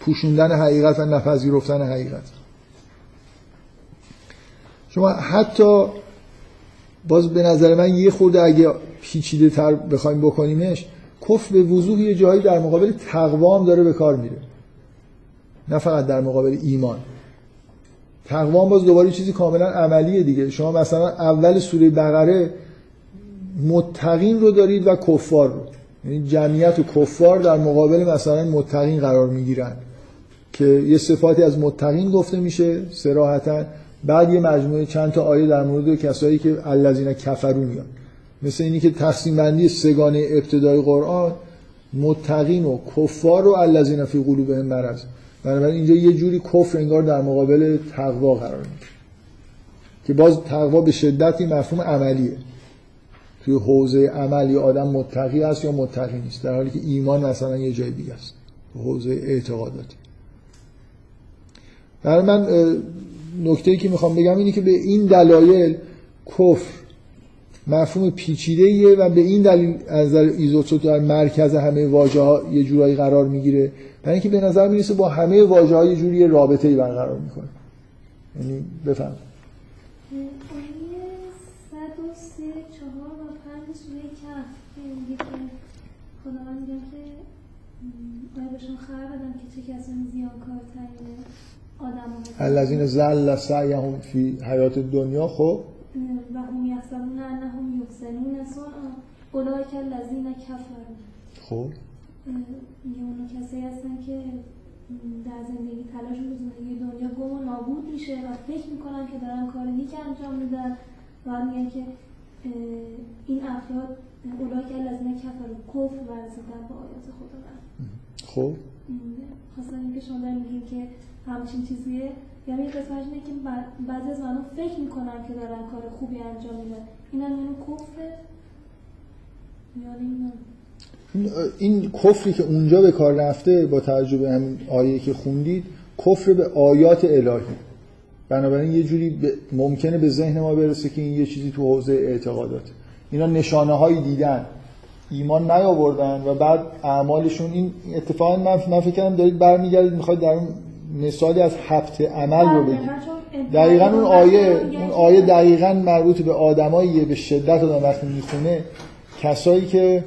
پوشوندن حقیقت و نپذیرفتن حقیقت. شما حتی باز به نظر من یه خورده اگه پیچیده تر بخوایم بکنیمش کفر به وضوح یه جایی در مقابل تقوا هم داره به کار میره. نه فقط در مقابل ایمان. تقوا باز دوباره چیزی کاملا عملیه دیگه. شما مثلا اول سوره بقره متقین رو دارید و کفار رو. یعنی جمعیت و کفار در مقابل مثلا متقین قرار می‌گیرن که یه صفاتی از متقین گفته میشه سراحتا بعد یه مجموعه چند تا آیه در مورد کسایی که الذین کفرو میاد مثل اینی که تقسیم بندی سگانه ابتدای قرآن متقین و کفار و الذین فی قلوبهم مرض. بنابراین اینجا یه جوری کفر انگار در مقابل تقوا قرار می‌گیره. که باز تقوا به شدتی مفهوم عملیه. توی حوزه عمل یا آدم متقی است یا متقی نیست. در حالی که ایمان مثلا یه جای دیگه است. حوزه اعتقاداتی در من نکته ای که می‌خوام بگم اینه که به این دلایل کفر مفهوم پیچیده و به این دلیل از نظر ایزوتسو در مرکز همه واژه ها یه جورایی قرار می‌گیره. برای اینکه به نظر می‌رسه با همه واژه یه جوری رابطه ای برقرار می‌کنه. یعنی بفهم. الذين زل سعيهم فی حیات دنیا خب؟ و هم یحسبون انهم یحسنون صنعا اولئک الذین کفروا خب. میگه اونا کسی هستن که در زندگی تلاش رو دنیا گم و نابود میشه و فکر می‌کنن که دارن کار نیک انجام میدن و میگن که این افراد اولئک الذین کفروا کفر ورزیدن با آیات خدا خب؟ خواستم اینکه شما میگین که همچین چیزیه. یعنی این قسمت اینه که بعضی از منو فکر می‌کنن که دارن کار خوبی انجام میدن. این هم یعنی کفره. این کفری که اونجا به کار رفته با توجه به همین آیه که خوندید کفر به آیات الهی. بنابراین یه جوری ممکنه به ذهن ما برسه که این یه چیزی تو حوزه اعتقادات اینا نشانه هایی دیدن. ایمان نیاوردن و بعد اعمالشون این اتفاقا من, من فکر کردم دارید برمیگردید می‌خواید در اون مثالی از حبت عمل رو بگید دقیقا اون آیه اون آیه دقیقا مربوط به آدماییه به شدت آدم وقتی می‌خونه. کسایی که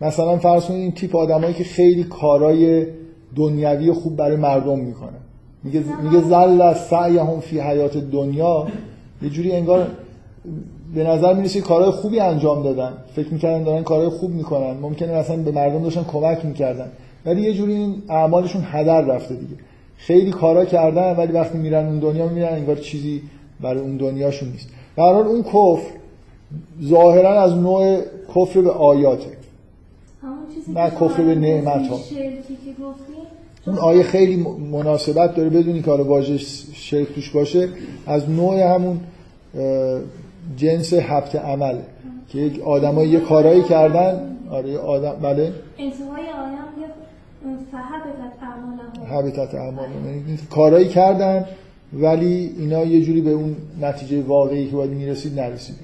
مثلا فرض کنید این تیپ آدمایی که خیلی کارای دنیوی خوب برای مردم می‌کنن. میگه میگه زل سعیهم فی حیات دنیا. یه جوری انگار به نظر می‌رسه کارهای خوبی انجام دادن. فکر می‌کردن دارن کارهای خوب می‌کنن. ممکنه اصلا به مردم داشتن کمک می‌کردن. ولی یه جوری این اعمالشون هدر رفته دیگه. خیلی کارا کردن ولی وقتی میرن اون دنیا میرن انگار چیزی برای اون دنیاشون نیست. به حال اون کفر ظاهرا از نوع کفر به آیاته. نه کفر به نعمت ها. که گفتید اون آیه خیلی مناسبت داره بدونی که حالا واژه شرک توش باشه. از نوع همون جنس حبت عمله که یک آدمایی یه کارایی کردن. آره یه آدم بله. انتهای اعمالهم. حبتت اعمال کارایی کردن ولی اینا یه جوری به اون نتیجه واقعی که باید می‌رسید نرسید.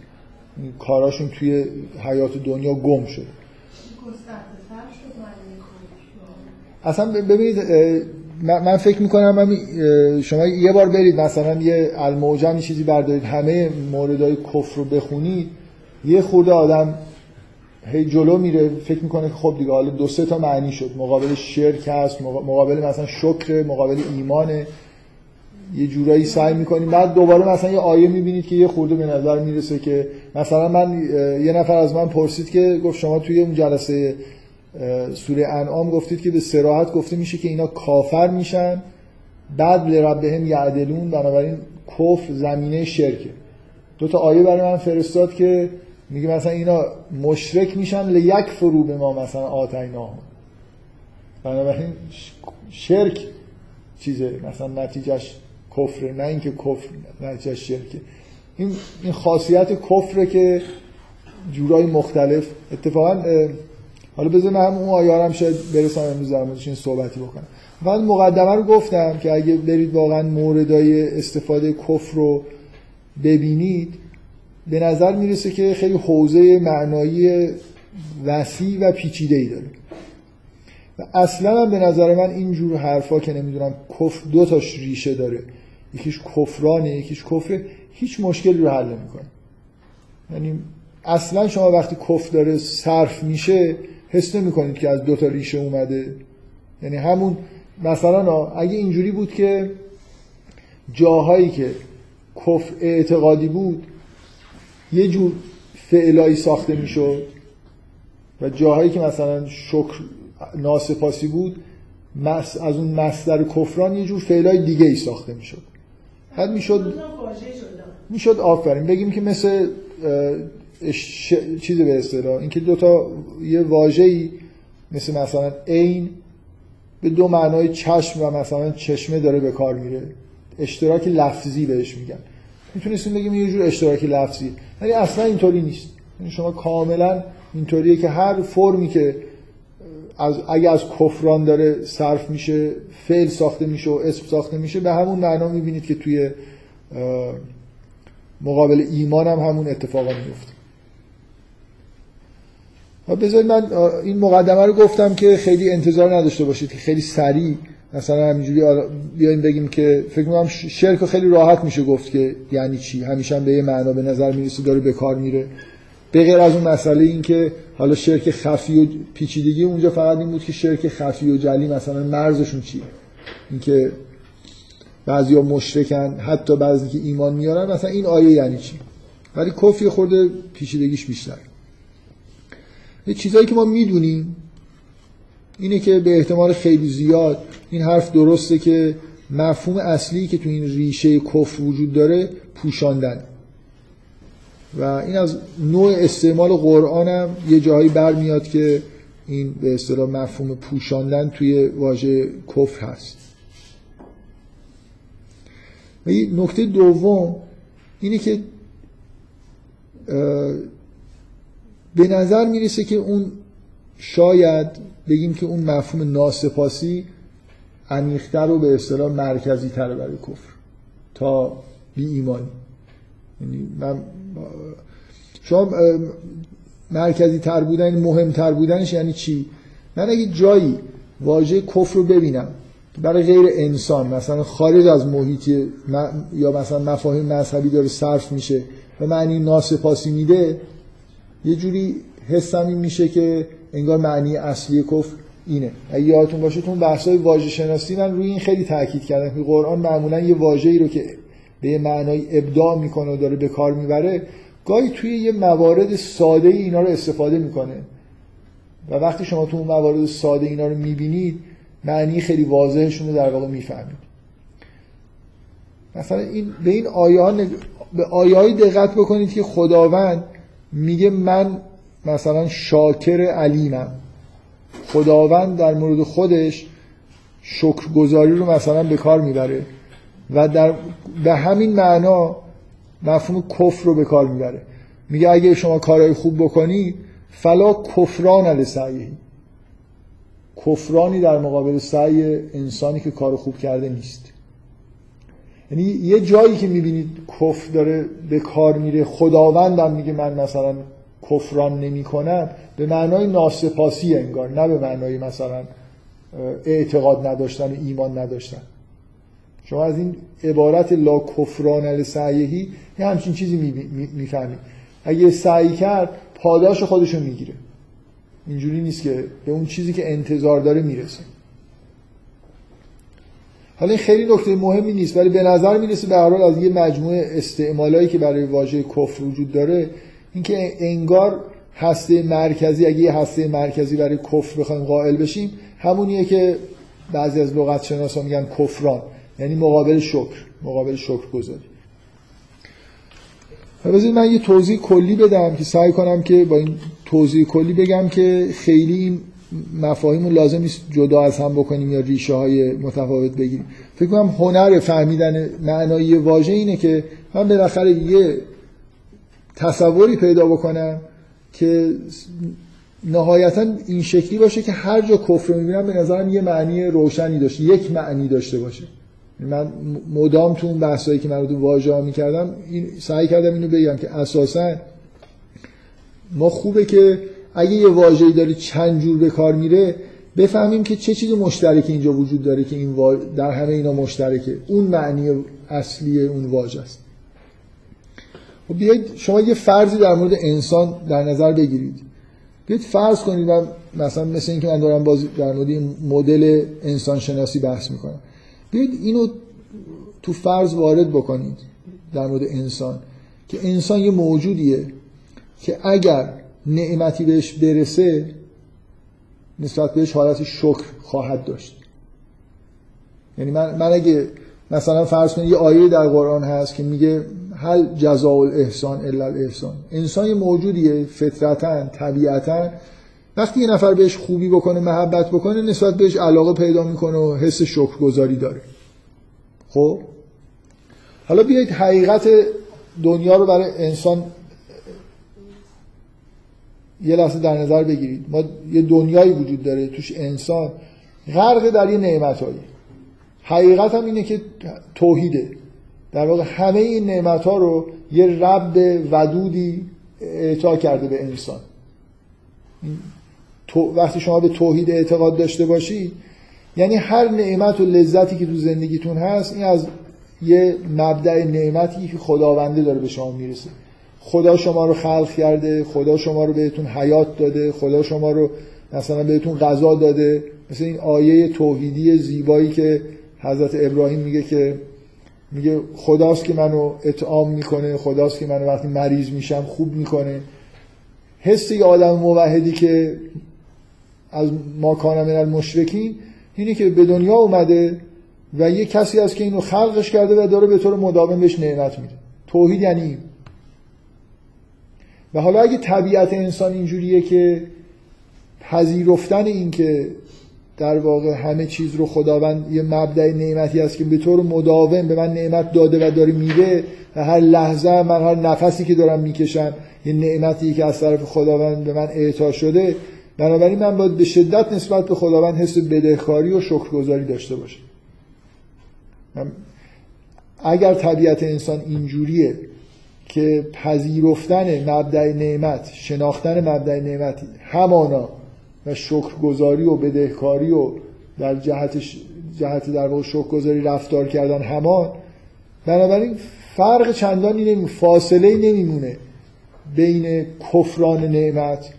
این کاراشون توی حیات دنیا گم شد. اصلا ببینید من فکر می‌کنم من شما یه بار برید مثلا یه الموجم یه چیزی بردارید همه موردهای کفر رو بخونید یه خورده آدم هی جلو میره فکر می‌کنه که خب دیگه حالا دو سه تا معنی شد مقابل شرک هست مقا- مقابل مثلا شکر مقابل ایمانه یه جورایی سعی می‌کنیم بعد دوباره مثلا یه آیه می‌بینید که یه خورده به نظر می‌رسه که مثلا من یه نفر از من پرسید که گفت شما توی اون جلسه سوره انعام گفتید که به سراحت گفته میشه که اینا کافر میشن. بعد لربهم یعدلون بنابراین کفر زمینه شرکه. دو تا آیه برای من فرستاد که میگه مثلا اینا مشرک میشن لیک فرو به ما مثلا آتیناهم بنابراین شرک چیزه مثلا نتیجهش کفره نه اینکه کفر نتیجهش شرکه. این این خاصیت کفره که جورای مختلف. اتفاقا حالا بذار من اون آیه هم شاید برسم امروز در موردش این صحبتی بکنم. من مقدمه رو گفتم که اگه برید واقعا موردای استفاده کفر رو ببینید به نظر می‌رسه که خیلی حوزه معنایی وسیع و پیچیده ای داره. و اصلا هم به نظر من این جور حرفا که نمی‌دونم کفر دو تاش ریشه داره. یکیش کفرانه یکیش کفره. هیچ مشکلی رو حل نمی‌کنه. یعنی اصلا شما وقتی کفر داره صرف میشه حس نمی‌کنید که از دو تا ریشه اومده؟ یعنی همون مثلا اگه اینجوری بود که جاهایی که کفر اعتقادی بود یه جور فعلایی ساخته می‌شد و جاهایی که مثلا شکر ناسپاسی بود مس از اون مصدر کفران یه جور فعلای دیگه ای ساخته می‌شد. بعد می‌شد جدا. می‌شد آفرین. بگیم که مثل ش... چیز به اصطلاح اینکه دو تا یه واژه‌ای مثل مثلا عین به دو معنای چشم و مثلا چشمه داره به کار میره. اشتراک لفظی بهش میگن. می‌تونستیم بگیم یه جور اشتراک لفظی. ولی اصلا اینطوری نیست. یعنی شما کاملا اینطوریه که هر فرمی که از اگه از کفران داره صرف میشه فعل ساخته میشه و اسم ساخته میشه به همون معنا می‌بینید که توی مقابل ایمان هم همون اتفاقا میفته بذارید من این مقدمه رو گفتم که خیلی انتظار نداشته باشید که خیلی سریع مثلا همینجوری بیایم بگیم که فکر می‌کنم شرک خیلی راحت میشه گفت که یعنی چی. همیشه هم به یه معنا به نظر می‌رسه داره به کار میره. به غیر از اون مسئله این که حالا شرک خفی و پیچیدگی اونجا فقط این بود که شرک خفی و جلی مثلا مرزشون چیه؟ اینکه بعضیا مشرکن حتی بعضی که ایمان میارن مثلا این آیه یعنی چی؟ ولی کفر یه خورده پیچیدگیش بیشتر. چیزایی که ما می‌دونیم. اینه که به احتمال خیلی زیاد این حرف درسته که مفهوم اصلی که تو این ریشه کفر وجود داره پوشاندن. و این از نوع استعمال قرآن هم یه جایی برمیاد که این به اصطلاح مفهوم پوشاندن توی واژه کفر هست. و یه نکته دوم اینه که به نظر می‌رسه که اون شاید بگیم که اون مفهوم ناسپاسی عمیق‌تر و به اصطلاح مرکزی تر برای کفر تا بی ایمانی. یعنی من شما مرکزی تر بودن مهمتر بودنش یعنی چی؟ من اگه جایی واژه کفر رو ببینم برای غیر انسان مثلا خارج از محیط یا مثلا مفاهیم مذهبی داره صرف میشه و معنی ناسپاسی میده یه جوری حسم این میشه که انگار معنی اصلی کفر اینه. اگه یادتون باشه تو بحث‌های واژه شناسی من روی این خیلی تاکید کردم که قرآن معمولا یه واژه‌ای رو که به یه معنای ابداع می‌کنه و داره به کار می‌بره گاهی توی یه موارد ساده اینا رو استفاده می‌کنه. و وقتی شما تو اون موارد ساده اینا رو می‌بینید معنی خیلی واضحشون رو در واقع می‌فهمید. مثلا این به این آیه ها نگ... به آیه دقت بکنید که خداوند میگه من مثلا شاکر علیمم. خداوند در مورد خودش شکرگزاری رو مثلا به کار می‌بره و در به همین معنا مفهوم کفر رو به کار می‌بره. میگه اگه شما کارهای خوب بکنید فلا کفران علی سعیه. کفرانی در مقابل سعی انسانی که کار خوب کرده نیست. یعنی یه جایی که می‌بینید کفر داره به کار میره خداوندم میگه من مثلا کفران نمی کنم به معنای ناسپاسی انگار نه به معنای مثلا اعتقاد نداشتن و ایمان نداشتن. شما از این عبارت لا کفران لسعیهی یه همچین چیزی می‌فهمید. اگه سعی کرد پاداش خودشو می‌گیره. اینجوری نیست که به اون چیزی که انتظار داره می‌رسه. حالا این خیلی نکته مهمی نیست ولی به نظر می‌رسه به هر از یه مجموعه استعمالایی که برای واژه کفر وجود داره اینکه انگار هسته مرکزی اگه یه هسته مرکزی برای کفر بخوایم قائل بشیم همونیه که بعضی از لغت شناسا میگن کفران یعنی مقابل شکر مقابل شکر گذاری بذارید من یه توضیح کلی بدم که سعی کنم که با این توضیح کلی بگم که خیلی این مفاهیم لازم نیست جدا از هم بکنیم یا ریشه های متفاوت بگیریم. فکر کنم هنر فهمیدن معنای واژه اینه که من بالاخره یه تصوری پیدا بکنم که نهایتا این شکلی باشه که هر جا کفر می‌بینم به نظرم یه معنی روشنی داشته یک معنی داشته باشه. من مدام تو اون بحثایی که من رو واژه ها می‌کردم این سعی کردم اینو بگم که اساسا ما خوبه که اگه یه واژه‌ای داره چند جور به کار میره بفهمیم که چه چیز مشترکی اینجا وجود داره که این در همه اینا مشترکه. اون معنی اصلی اون واژه است. خب بیایید شما یه فرضی در مورد انسان در نظر بگیرید. بیایید فرض کنید من مثلا مثل اینکه من دارم باز در مورد این مدل انسان شناسی بحث می‌کنم. بیایید اینو تو فرض وارد بکنید در مورد انسان. که انسان یه موجودیه که اگر نعمتی بهش برسه نسبت بهش حالت شکر خواهد داشت. یعنی من, من اگه مثلا فرض کنید یه آیه در قرآن هست که میگه هل جزاء الاحسان الا الاحسان. انسان یه موجودیه فطرتا طبیعتا. وقتی یه نفر بهش خوبی بکنه محبت بکنه نسبت بهش علاقه پیدا می‌کنه و حس شکرگزاری داره. خب؟ حالا بیایید حقیقت دنیا رو برای انسان یه لحظه در نظر بگیرید. ما یه دنیایی وجود داره توش انسان. غرق در یه نعمتهایی. حقیقت هم اینه که توحیده. در واقع همه این نعمت ها رو یه رب ودودی اعطا کرده به انسان. تو وقتی شما به توحید اعتقاد داشته باشی یعنی هر نعمت و لذتی که تو زندگیتون هست این از یه مبدع نعمتی که خداونده داره به شما می‌رسه. خدا شما رو خلق کرده خدا شما رو بهتون حیات داده خدا شما رو مثلا بهتون غذا داده. مثل این آیه توحیدی زیبایی که حضرت ابراهیم میگه که میگه خداست که منو اطعام می‌کنه خداست که منو وقتی مریض میشم خوب می‌کنه. حس یه آدم موحدی که از ما کان من المشرکین اینه که به دنیا اومده و یه کسی هست که اینو خلقش کرده و داره به طور مداوم بهش نعمت میده. توحید یعنی و حالا اگه طبیعت انسان اینجوریه که پذیرفتن این که در واقع همه چیز رو خداوند یه مبدع نعمتی است که به طور مداوم به من نعمت داده و داره میده و هر لحظه من هر نفسی که دارم می‌کشم یه نعمتی که از طرف خداوند به من اعطا شده بنابراین من باید به شدت نسبت به خداوند حس بدهکاری و شکرگزاری داشته باشم. اگر طبیعت انسان اینجوریه که پذیرفتن مبدع نعمت شناختن مبدع نعمت همانا و شکرگزاری و بدهکاری و در جهتش جهت در واقع شکرگزاری رفتار کردن همان بنابراین فرق چندانی نمی فاصله نمیمونه بین کفران نعمت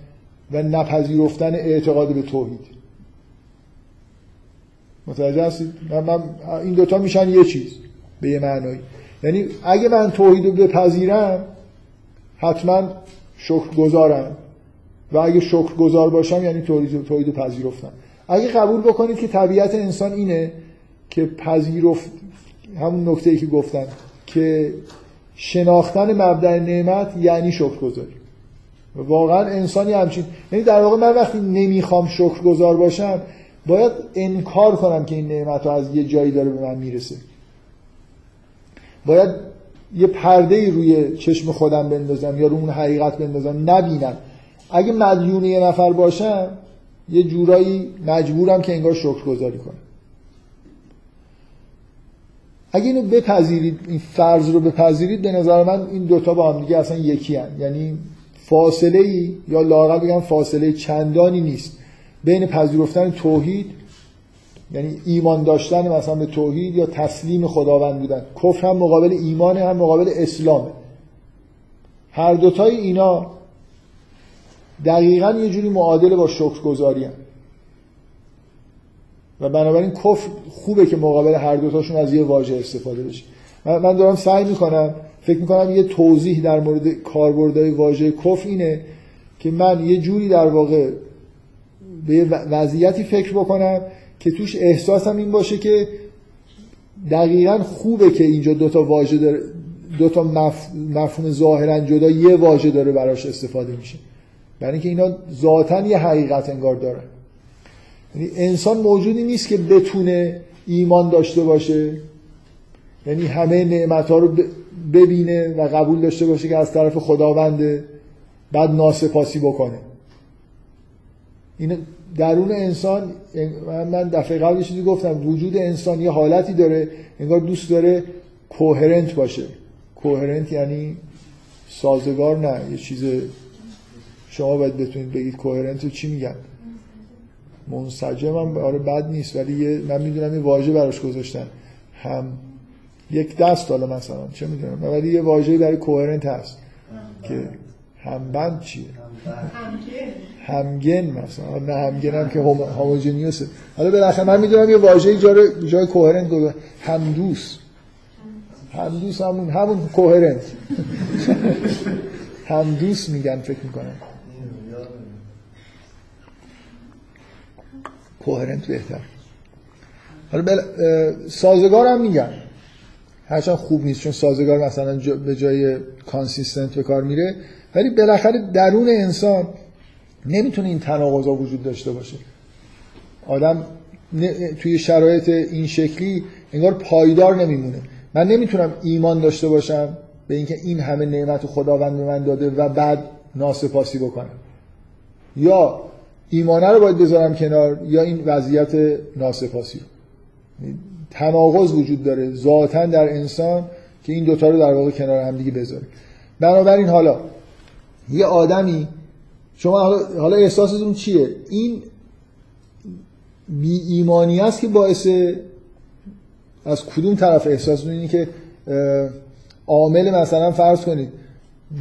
و نپذیرفتن اعتقاد به توحید. متوجه هستید؟ من, من این دوتا میشن یه چیز به یه معنایی. یعنی اگه من توحید رو بپذیرم حتما شکر گذارم و اگه شکر گذار باشم یعنی توحید رو پذیرفتم. اگه قبول بکنید که طبیعت انسان اینه که پذیرفت همون نکته ای که گفتم که شناختن مبدع نعمت یعنی شکر گذاری واقعا انسانی همچین یعنی در واقع من وقتی نمی‌خوام شکر گذار باشم باید انکار کنم که این نعمت رو از یه جایی داره به من می‌رسه. باید یه پرده روی چشم خودم بندازم یا رو اون حقیقت بندازم نبینم اگه مدیون یه نفر باشم یه جورایی مجبورم که انگار شکر گذاری کنم اگه اینو بپذیرید این فرض رو بپذیرید به نظر من این دوتا با هم دیگه اصلا یکی هن. یعنی فاصله ای یا لاغر بگم فاصله چندانی نیست بین پذیرفتن توحید یعنی ایمان داشتن مثلا به توحید یا تسلیم خداوند بودن. کفر هم مقابل ایمان هم مقابل اسلامه هر دوتای اینا دقیقا یه جوری معادل با شکرگزاری هم. و بنابراین کفر خوبه که مقابل هر دوتاشون از یه واژه استفاده بشه. من دارم سعی می‌کنم فکر می‌کنم یه توضیح در مورد کاربردهای واژه کفر اینه که من یه جوری در واقع به وضعیتی فکر بکنم که توش احساسم این باشه که دقیقا خوبه که اینجا دوتا واژه داره دوتا مف... مفهوم ظاهرا جدا یه واژه داره براش استفاده میشه. برای اینکه اینا ذاتا یه حقیقت انگار دارن. یعنی انسان موجودی نیست که بتونه ایمان داشته باشه. یعنی همه نعمت ها رو ببینه و قبول داشته باشه که از طرف خداونده بعد ناسپاسی بکنه. این درون انسان من دفعه قبل چیزی گفتم وجود انسان یه حالتی داره انگار دوست داره کوهرنت باشه. کوهرنت یعنی سازگار نه یه چیز شما باید بتونید بگید کوهرنت رو چی میگن. منسجم هم آره بد نیست ولی یه من می‌دونم یه واژه براش گذاشتن. هم یک دست حالا مثلا چه می‌دونم ولی یه واژه برای کوهرنت هست که همبند چیه؟ همگن. مثلا. نه همگن هم که هوموجینیوسه حالا بالاخره من می‌دونم یه واژه جای جای کوهرنت گذاشتن همدوس همدوس همون همون کوهرنت همدوس میگن فکر می‌کنم. کوهرنت بهتر. حالا بل... سازگار هم میگن. هرچند خوب نیست چون سازگار مثلا به جای کانسیستنت به کار میره. ولی بالاخره درون انسان نمی‌تونه این تناقضا وجود داشته باشه. آدم توی شرایط این شکلی انگار پایدار نمیمونه. من نمی‌تونم ایمان داشته باشم به اینکه این همه نعمت خداوند به من داده و بعد ناسپاسی بکنم. یا ایمانه رو باید بذارم کنار یا این وضعیت ناسپاسی. رو تناقض وجود داره ذاتا در انسان که این دوتا رو در واقع کنار هم دیگه بذاره. بنابراین حالا یه آدمی شما حالا احساستون چیه؟ این بی ایمانی است که باعث از کدوم طرف احساستون اینه که عامل مثلا فرض کنید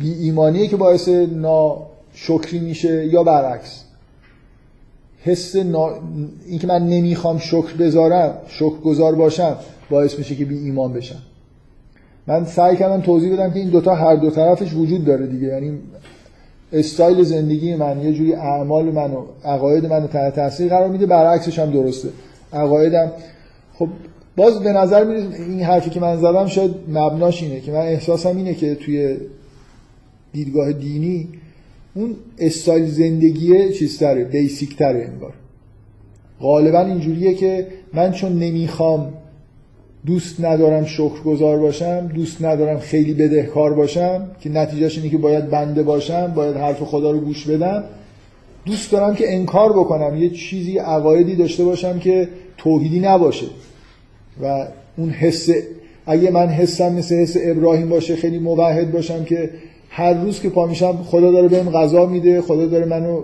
بی ایمانیه که باعث ناشکری میشه یا برعکس؟ حس نا... اینکه من نمی‌خوام شکر بذارم شکر گذار باشم باعث میشه که بی ایمان بشم. من سعی کردم توضیح بدم که این دوتا هر دو طرفش وجود داره دیگه. یعنی استایل زندگی من یه جوری اعمال من و عقاید من تحت تاثیر قرار میده برعکسش هم درسته. عقایدم خب باز به نظر میاد این حرفی که من زدم شاید مبناش اینه که من احساسم اینه که توی دیدگاه دینی اون استایل زندگی چیزتره بیسیک تره انگار. غالبا اینجوریه که من چون نمی‌خوام دوست ندارم شکرگزار باشم دوست ندارم خیلی بدهکار باشم که نتیجهش اینه که باید بنده باشم باید حرف خدا رو گوش بدم. دوست دارم که انکار بکنم یه چیزی عقایدی داشته باشم که توحیدی نباشه. و اون حس اگه من حسم مثل حس ابراهیم باشه خیلی موحد باشم که هر روز که پا میشم خدا داره بهم غذا میده خدا داره منو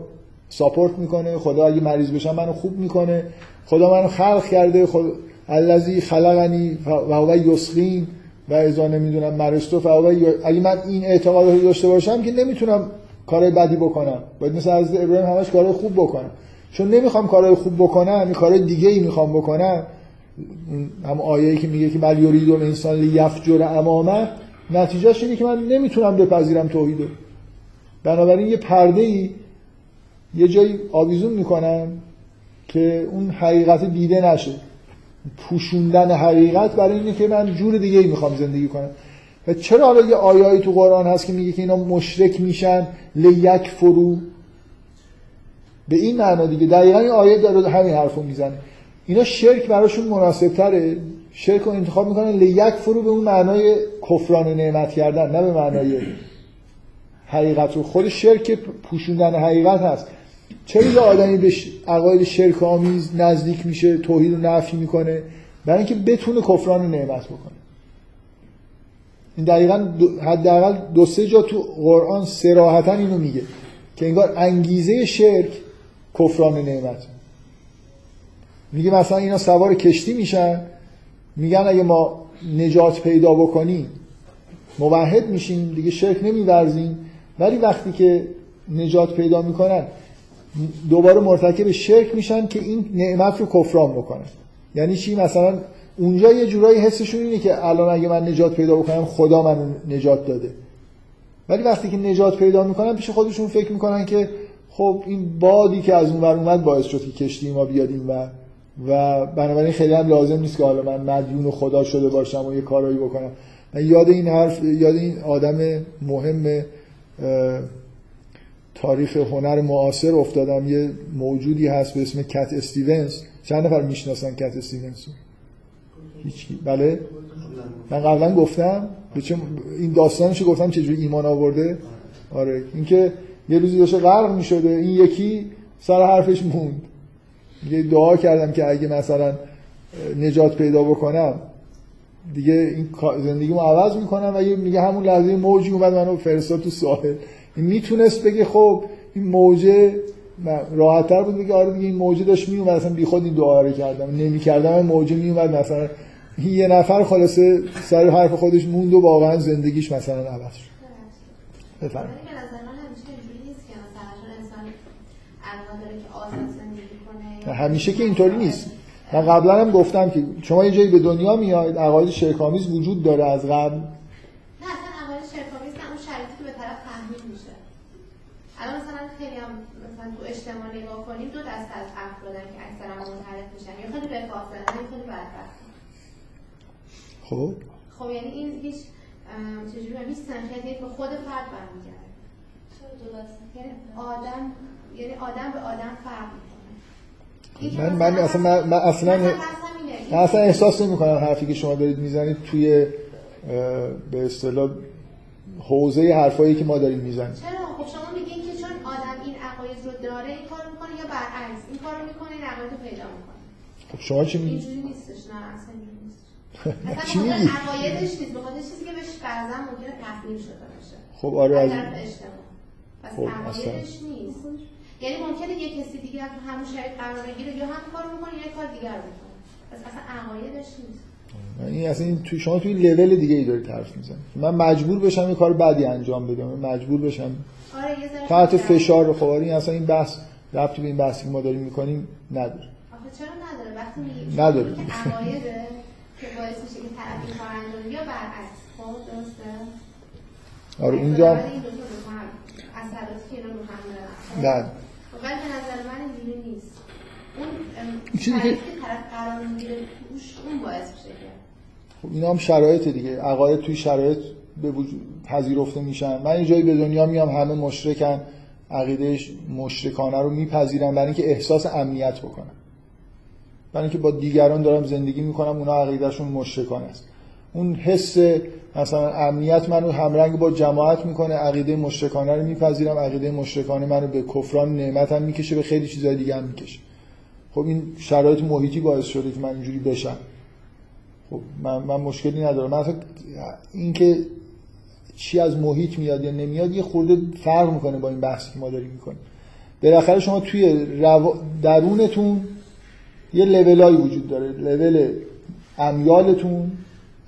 ساپورت می‌کنه خدا اگه مریض بشم منو خوب می‌کنه خدا منو خلق کرده خدا الذی خلقنی و هو یسقین. و اذا نمی‌دونم مرستو فهو اگه من این اعتقاد رو داشته باشم که نمی‌تونم کار بدی بکنم. باید مثل از ابراهیم همش کار خوب بکنم. چون نمی‌خوام کارهای خوب بکنم این کارهای دیگه ای می‌خوام بکنم. هم آیه‌ای که میگه که بل یرید انسان لیفجر امامه نتیجهش اینه که من نمی‌تونم بپذیرم توحیدو بنابراین یه پرده ای یه جایی آویزون می‌کنم که اون حقیقت دیده نشه. پوشوندن حقیقت برای اینه که من جور دیگه ای می‌خوام زندگی کنم. و چرا حالا یه آیایی تو قرآن هست که میگه که اینا مشرک میشن؟ لیکفروا. به این معنا دیگه. دقیقا این آیه داره همین حرفو می‌زنه. اینا شرک براشون مناسب تره شرک رو انتخاب می‌کنن لیکفروا به اون معنای کفران نعمت کردن نه به معنای حقیقت رو. خود شرک پوشوندن حقیقت هست. چرا یه آدمی به عقاید شرک آمیز نزدیک میشه توحید رو نفی می‌کنه؟ برای اینکه بتونه کفران نعمت بکنه. این دقیقا حداقل دو سه جا تو قرآن سراحتا اینو میگه که انگار انگیزه شرک کفران نعمت میگه مثلا اینا سوار کشتی میشن میگن اگه ما نجات پیدا بکنیم موحد میشیم دیگه شرک نمیورزیم. ولی وقتی که نجات پیدا می‌کنن دوباره مرتکب شرک میشن که این نعمت رو کفران بکنن یعنی چی؟ مثلا اونجا یه جورایی حسشون اینه که الان اگه من نجات پیدا بکنم خدا من نجات داده. ولی وقتی که نجات پیدا می‌کنن پیش خودشون فکر می‌کنن که خب این بادی که از اون ور اومد باعث شد که کشتی ما بیادیم و و بنابراین خیلی هم لازم نیست که حالا من مدیون خدا شده باشم و یه کارایی بکنم. من یاد این حرف یاد این آدم مهم تاریخ هنر معاصر افتادم. یه موجودی هست به اسم کت استیونز. چند نفر می‌شناسن کت استیونز؟ هیچ بله؟ من قبلا گفتم. این داستانشو گفتم چجوری ایمان آورده؟ آره. اینکه یه روزی داشته غرق می‌شده. این یکی سر حرفش موند. یه دعا کردم که اگه مثلا نجات پیدا بکنم. دیگه این زندگیمو عوض می‌کنم و میگه همون لحظه موجی اومد منو فرستاد تو ساحل. می‌تونست بگه خب این موجه راحتتر بود بگه آره دیگه این موجه داشت میومد اصلا بیخود این دعا رو کردم. نمی‌کردم این موجه میومد مثلا یه نفر خلاصه سر حرف خودش موند و واقعا زندگیش مثلا عوض شد. بفرمایید. همیشه که اینطوری نیست. من قبلا هم گفتم که شما یه جایی به دنیا میاید عقاید شرکامیز وجود داره از قبل نه اصلا عقاید شرکامیز نه اون شرایطی که به طرف تحمیل میشه الان مثلا خیلی هم مثلا تو اجتماع نگاه کنیم دو دسته از افرادن که اکثرا منحرف میشن. یا خیلی به فاصله یا خیلی بدبخت خب؟ خب یعنی این هیچ چجوری هیچ سنخیتی به خود فرد برمیگرده. یعنی آدم یعنی آدم به آدم فرق من من اصلا من, اصلا من اصلا احساس نمی کنم حرفی که شما دارید می‌زنید توی به اصطلاح حوزه حرفایی که ما داریم می‌زنیم. چرا خب شما میگین که چون آدم این عقاید رو داره این کارو می‌کنه یا برعکس این کارو می‌کنه رو پیدا می‌کنه خب شما چی میگید اینجوری نیستش نه اصلا اینجوری نیست چی میگی؟ عقایدش نیست به خاطر چیزی که بهش فرضاً ممکنه تحمیل شده باشه. خب آره از پس خب عقایدش نیست. یعنی ممکنه یه کسی دیگه تو همون شرایط قرار بگیره یا هم کارو می‌کنه یا کار دیگر می‌کنه. پس اصلا عقایدش نیست. این اصلا این تو شما توی لول دیگه ای دارید حرف می‌زنید. من مجبور بشم یه کار بدی انجام بدم مجبور بشم آره یه ذره تحت فشار خب این اصلا این بحث ربطی به این بحثی که ما داریم می‌کنیم نداره. آخه چرا نداره؟ وقتی میگی نداره. که باعث میشه که طرف این کار انجام یا برعکس. خب درسته؟ آره اینجا اثراتی که اینا رو هم دارن. نه ولی به نظر من اینجوری نیست. اون چیزی که طرف قرار می‌گیره توش اون باعث میشه خب اینا هم شرایط دیگه. عقاید توی شرایط به وجود پذیرفته میشن. من یه جایی به دنیا میام همه مشرکن. عقیدهش مشرکانه رو میپذیرن برای اینکه احساس امنیت بکنن. برای اینکه با دیگران دارم زندگی می‌کنم اونا عقیدهشون مشرکانه است. اون حس مثلا امنیت منو همرنگ با جماعت می‌کنه عقیده مشرکانه رو میپذیرم عقیده مشرکانه منو به کفران نعمت هم می‌کشه به خیلی چیزای دیگه هم می‌کشه. خب این شرایط محیطی باعث شده که من اینجوری بشم. خب من, من مشکلی ندارم. من اینکه چی از محیط میاد یا نمیاد یه خورده فرق می‌کنه با این بحثی که ما داریم می‌کنیم. بالاخره شما توی رو... درونتون یه لولایی وجود داره. لول امیالتون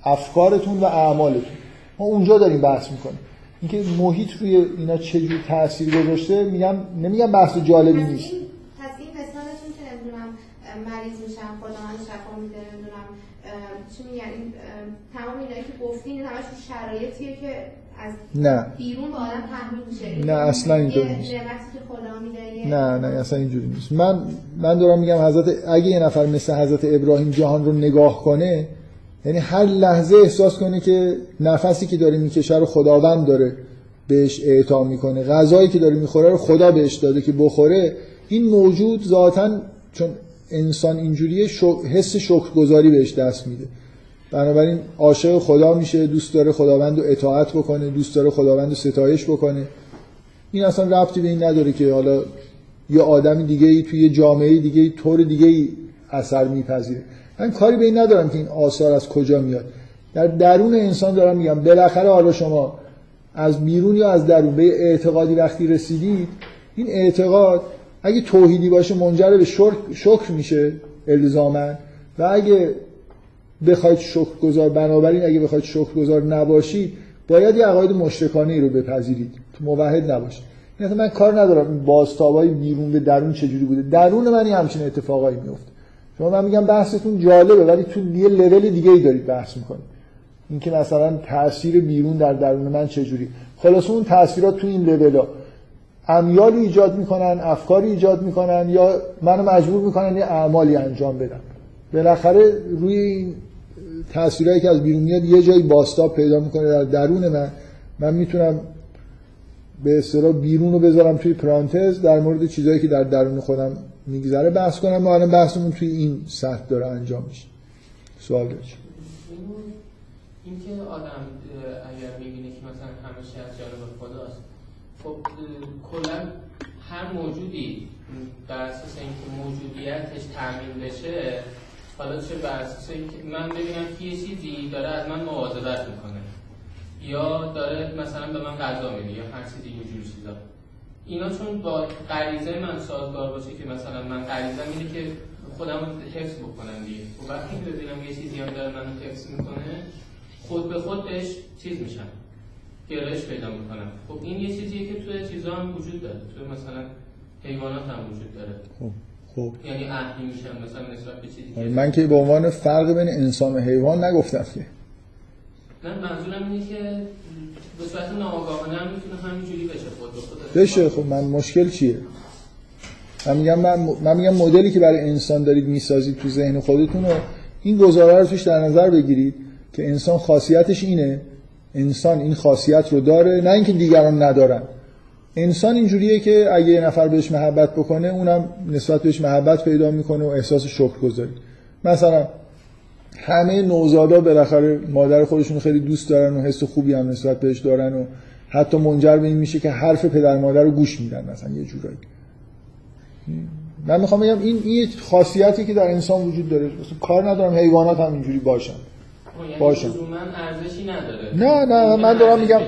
افکارتون و اعمالتون. ما اونجا داریم بحث می‌کنیم. اینکه محیط روی اینا چجور تاثیر گذاشته میگم نمیگم بحث جالبی نیست. پس این مثال مریض میشن خدا من شفا میده نمی‌دونم چی میگن تمام اینایی که گفتین همش شرایطیه که از نه. بیرون به آدم تحمیل میشه. نه، اصلا اینطور نیست. نه نه اصلا اینجوری نیست. من من دارم میگم حضرت اگه یه نفر مثل حضرت ابراهیم جهان رو نگاه کنه یعنی هر لحظه احساس کنه که نفسی که داره می‌کشه رو خداوند داره بهش اعطا می‌کنه. غذایی که داره می‌خوره رو خدا بهش داده که بخوره. این موجود ذاتا چون انسان اینجوریه شو- حس شکرگزاری بهش دست میده. بنابراین عاشق خدا میشه دوست داره خداوند رو اطاعت بکنه دوست داره خداوند رو ستایش بکنه. این اصلا ربطی به این نداره که حالا یه آدم دیگه ای توی یه جامعه دیگه ای طور دیگه ای اثر میپذیره. من کاری به این ندارم که این آثار از کجا میاد. در درون انسان دارم میگم بالاخره حالا شما از بیرون یا از درون به اعتقادی وقتی رسیدید این اعتقاد اگه توحیدی باشه منجر به شکر, میشه الزاما. و اگه بخواید شکرگزار بنابراین اگه بخواید شکرگزار نباشید باید یه عقاید مشرکانه رو بپذیرید. تو موحد نباشید. این اصلا من کار ندارم این بازتابای بیرون به درون چجوری بوده. درون من یه همچین اتفاقایی میفته. شما من میگم بحثتون جالبه ولی تو یه لول دیگه ای دارید بحث می‌کنید. اینکه مثلا تاثیر بیرون در درون من چجوری. خلاص اون تاثیرات تو این لولا. امیالی ایجاد می‌کنن افکاری ایجاد می‌کنن یا منو مجبور می‌کنن یه اعمالی انجام بدم. بالاخره روی این تاثیرهایی که از بیرون میاد یه جایی باستاب پیدا می‌کنه در درون من. من می‌تونم به اصطلاح بیرون رو بذارم توی پرانتز در مورد چیزهایی که در درون خودم میگذره بحث کنم. و الان بحثمون توی این سطح داره انجام میشه. سوال داشت این که آدم اگر می‌بینه که مثلا همه چی از جانب خداست خب کلا هر موجودی بر اساس اینکه موجودیتش تعمین بشه حالا چه اساس اینکه من ببینم که یه چیزی داره از من مواظبت می‌کنه. یا داره مثلا به من غذا میده یا هر چیزی یه جور چیزا. اینا چون با غریزه من سازگار باشه که مثلا من غریزه اینه که خودم رو حفظ بکنم دیگه. و وقتی که ببینم یه چیزی هم داره منو حفظ می‌کنه خود به خود بهش چیز میشم. گرایش پیدا می‌کنم. خب این یه چیزیه که توی چیزا هم وجود داره. توی مثلا حیوانات هم وجود داره. خب یعنی اهلی میشن مثلا نسبت به چیزی من که به عنوان فرق بین انسان و حیوان نگفتم که. نه منظورم اینه که به صورت ناآگاهانه هم می‌تونه همینجوری بشه خود به خود بشه خب من مشکل چیه؟ من میگم من, من میگم مدلی که برای انسان دارید می‌سازید تو ذهن خودتون رو این گزاره رو توش در نظر بگیرید که انسان خاصیتش اینه. انسان این خاصیت رو داره نه اینکه دیگران ندارن. انسان اینجوریه که اگه یه نفر بهش محبت بکنه اونم نسبت بهش محبت پیدا می‌کنه و احساس شکرگزاری. مثلا همه نوزادا بالاخره مادر خودشون خیلی دوست دارن و حس خوبی هم نسبت بهش دارن و حتی منجر به این میشه که حرف پدر مادر رو گوش میدن مثلا یه جورایی. من می‌خوام بگم این این یه خاصیتی که در انسان وجود داره. مثلا کار ندارم حیوانات هم اینجوری باشن. یعنی باشم. لزوماً ارزشی نداره. نه، نه، من دارم ارزش میگم-.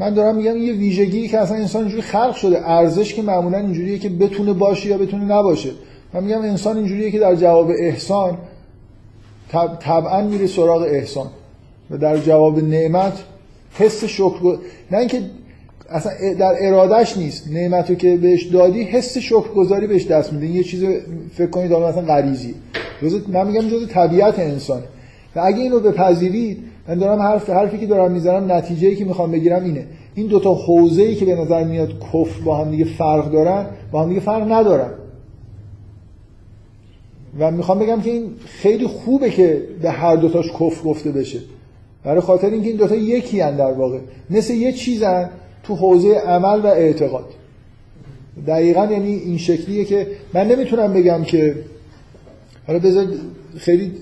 من دارم میگم یه ویژگی که اصلا انسان اینجوری خلق شده. ارزش که معمولا اینجوریه که بتونه باشه یا بتونه نباشه. من میگم انسان اینجوریه که در جواب احسان طب- طبعا میره سراغ احسان. و در جواب نعمت حس شکر نه اینکه اصلا در ارادش نیست. نعمت رو که بهش دادی حس شکرگزاری بهش دست میده. یه چیز فکر کنید حالا مثلا غریزی من میگم جز طبیعت انسانه. و اگه اینو بپذیرید من دارم حرف حرفی که دارم می‌زنم نتیجه که می‌خوام بگیرم اینه. این دوتا حوزه ای که به نظر میاد کفر با هم دیگه فرق دارن با هم دیگه فرق ندارن. و می‌خوام بگم که این خیلی خوبه که به هر دوتاش کفر گفته بشه. برای خاطر اینکه این دوتا یکی هن در واقع. مثل یه چیزن تو حوزه عمل و اعتقاد. دقیقا یعنی این شکلیه که من نمی‌تونم بگم که حالا بذار خیلی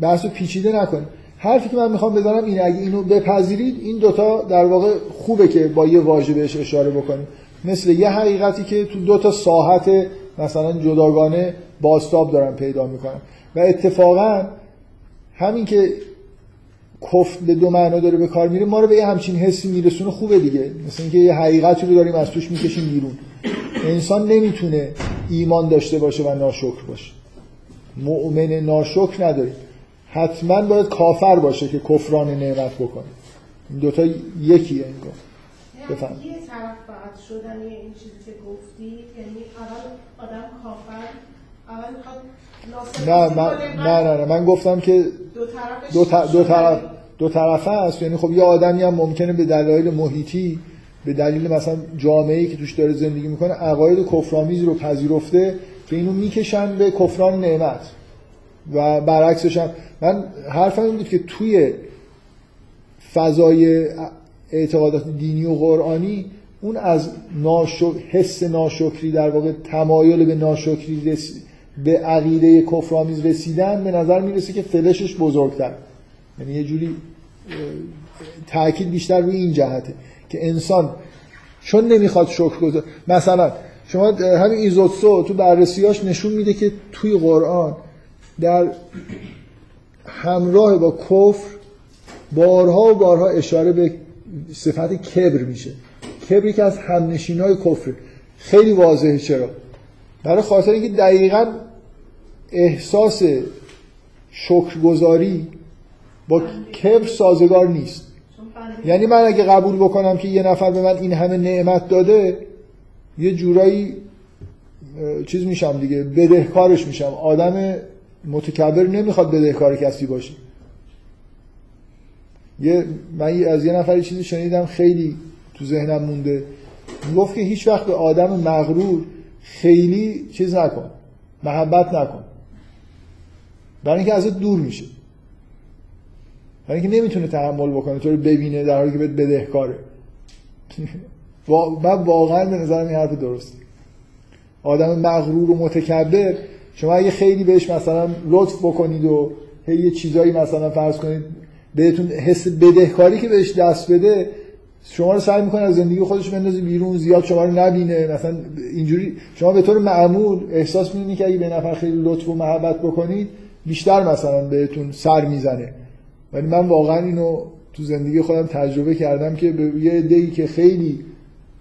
بحث پیچیده نکنیم حرفی که من می‌خوام بزنم اینه اگه اینو بپذیرید این دوتا در واقع خوبه که با یه واژه بهش اشاره بکنیم. مثل یه حقیقتی که تو دوتا ساحت مثلا جداگانه باستاب دارن پیدا می‌کنن. و اتفاقا همین که کفر به دو معنا داره به کار میره ما رو به یه همچین حسی میرسونه خوبه دیگه. مثل اینکه یه حقیقتی رو داریم از توش می‌کشیم بیرون. انسان نمی‌تونه ایمان داشته باشه و ناشکر باشه. مؤمن ناشکر نداریم. حتما باید کافر باشه که کفران نعمت بکنه. این دوتا یکیه انگار بفهم. یعنی یه طرف باید شدن این چیزی که گفتی یعنی اول آدم کافر اول می‌خواد نه من نه نه نه. من گفتم که دو طرفش دو, ط- دو طرف. دو طرفه است. یعنی خب یه آدمی هم ممکنه به دلایل محیطی به دلیل مثلا جامعه‌ای که توش داره زندگی می‌کنه عقاید کفرآمیز رو پذیرفته که اینو می‌کشن به کفران نعمت. و برعکسش هم من حرفم این بود که توی فضای اعتقادات دینی و قرآنی اون از ناشک... حس ناشکری در واقع تمایل به ناشکری رس... به عقیده کفرآمیز رسیدن به نظر می‌رسه که فلشش بزرگتر. یعنی یه جوری تاکید بیشتر روی این جهته که انسان چون نمی‌خواد شکر گذار مثلا شما همین ایزوتسو تو بررسیاش نشون میده که توی قرآن در همراه با کفر بارها و بارها اشاره به صفت کبر میشه. کبر یکی از همنشین های کفر خیلی واضحه. چرا؟ برای خاطر اینکه دقیقا احساس شکرگزاری با کبر سازگار نیست. یعنی من اگه قبول بکنم که یه نفر به من این همه نعمت داده یه جورایی چیز میشم دیگه بدهکارش میشم. آدم متکبر نمی‌خواد بدهکار کسی باشه. یه من از یه نفر یه چیزی شنیدم خیلی تو ذهنم مونده. می‌گفت که هیچ وقت به آدم مغرور خیلی چیز نکن. محبت نکن. برای اینکه ازت دور میشه. برای اینکه نمی‌تونه تحمل بکنه. تو رو ببینه در حالی که بهت بدهکاره. من واقعا به نظرم این حرف درسته. آدم مغرور و متکبر شما اگه خیلی بهش مثلا لطف بکنید و هی یه چیزایی مثلا فرض کنید بهتون حس بدهکاری که بهش دست بده شما رو سعی می‌کنه از زندگی خودش بندازه بیرون زیاد شما رو نبینه. مثلا اینجوری شما به طور معمول احساس می‌کنید که اگه به نفر خیلی لطف و محبت بکنید بیشتر مثلا بهتون سر می‌زنه. ولی من واقعا اینو تو زندگی خودم تجربه کردم که به یه عده‌ای که خیلی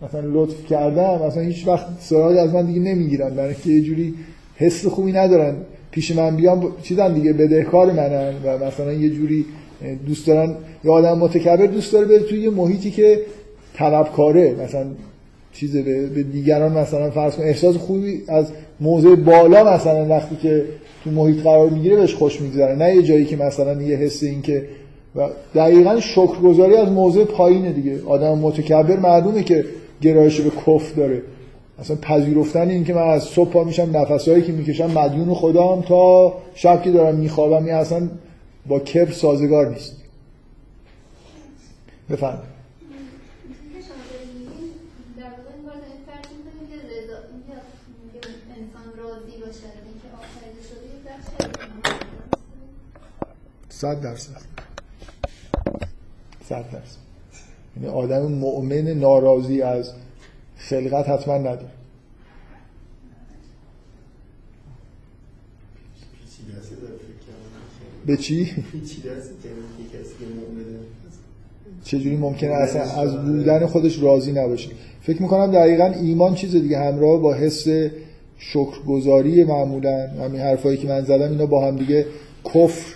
مثلا لطف کردم مثلا هیچ وقت سراغی از من دیگه نمی‌گیرن. برای اینکه یه جوری حس خوبی ندارن. پیش من بیان چیزن دیگه بدهکار منن و مثلا یه جوری دوست دارن. یه آدم متکبر دوست داره بره توی یه محیطی که طلبکاره. مثلا چیز به, به دیگران مثلا فرض کن احساس خوبی از موضع بالا مثلا وقتی که تو محیط قرار می‌گیره بهش خوش میگذره. نه یه جایی که مثلا یه حس این که و دقیقا شکرگزاری از موضع پایینه دیگه. آدم متکبر معلومه که گرایش به کفر داره. اصلا پذیرفتن این که من از صبح پا میشم نفسایی که می‌کشم مدیون خدام تا شب که دارم میخوابم این اصلا با کبر سازگار نیست. بفرمایید. صد درصد. صد درصد. یعنی آدم مؤمن ناراضی از خلقت حتما نداره. به چی؟ چجوری ممکنه اصلا از بودن خودش راضی نباشه فکر می‌کنم دقیقا ایمان چیز دیگه همراه با حس شکرگزاری معمولا همین حرفایی که من زدم اینا با هم دیگه کفر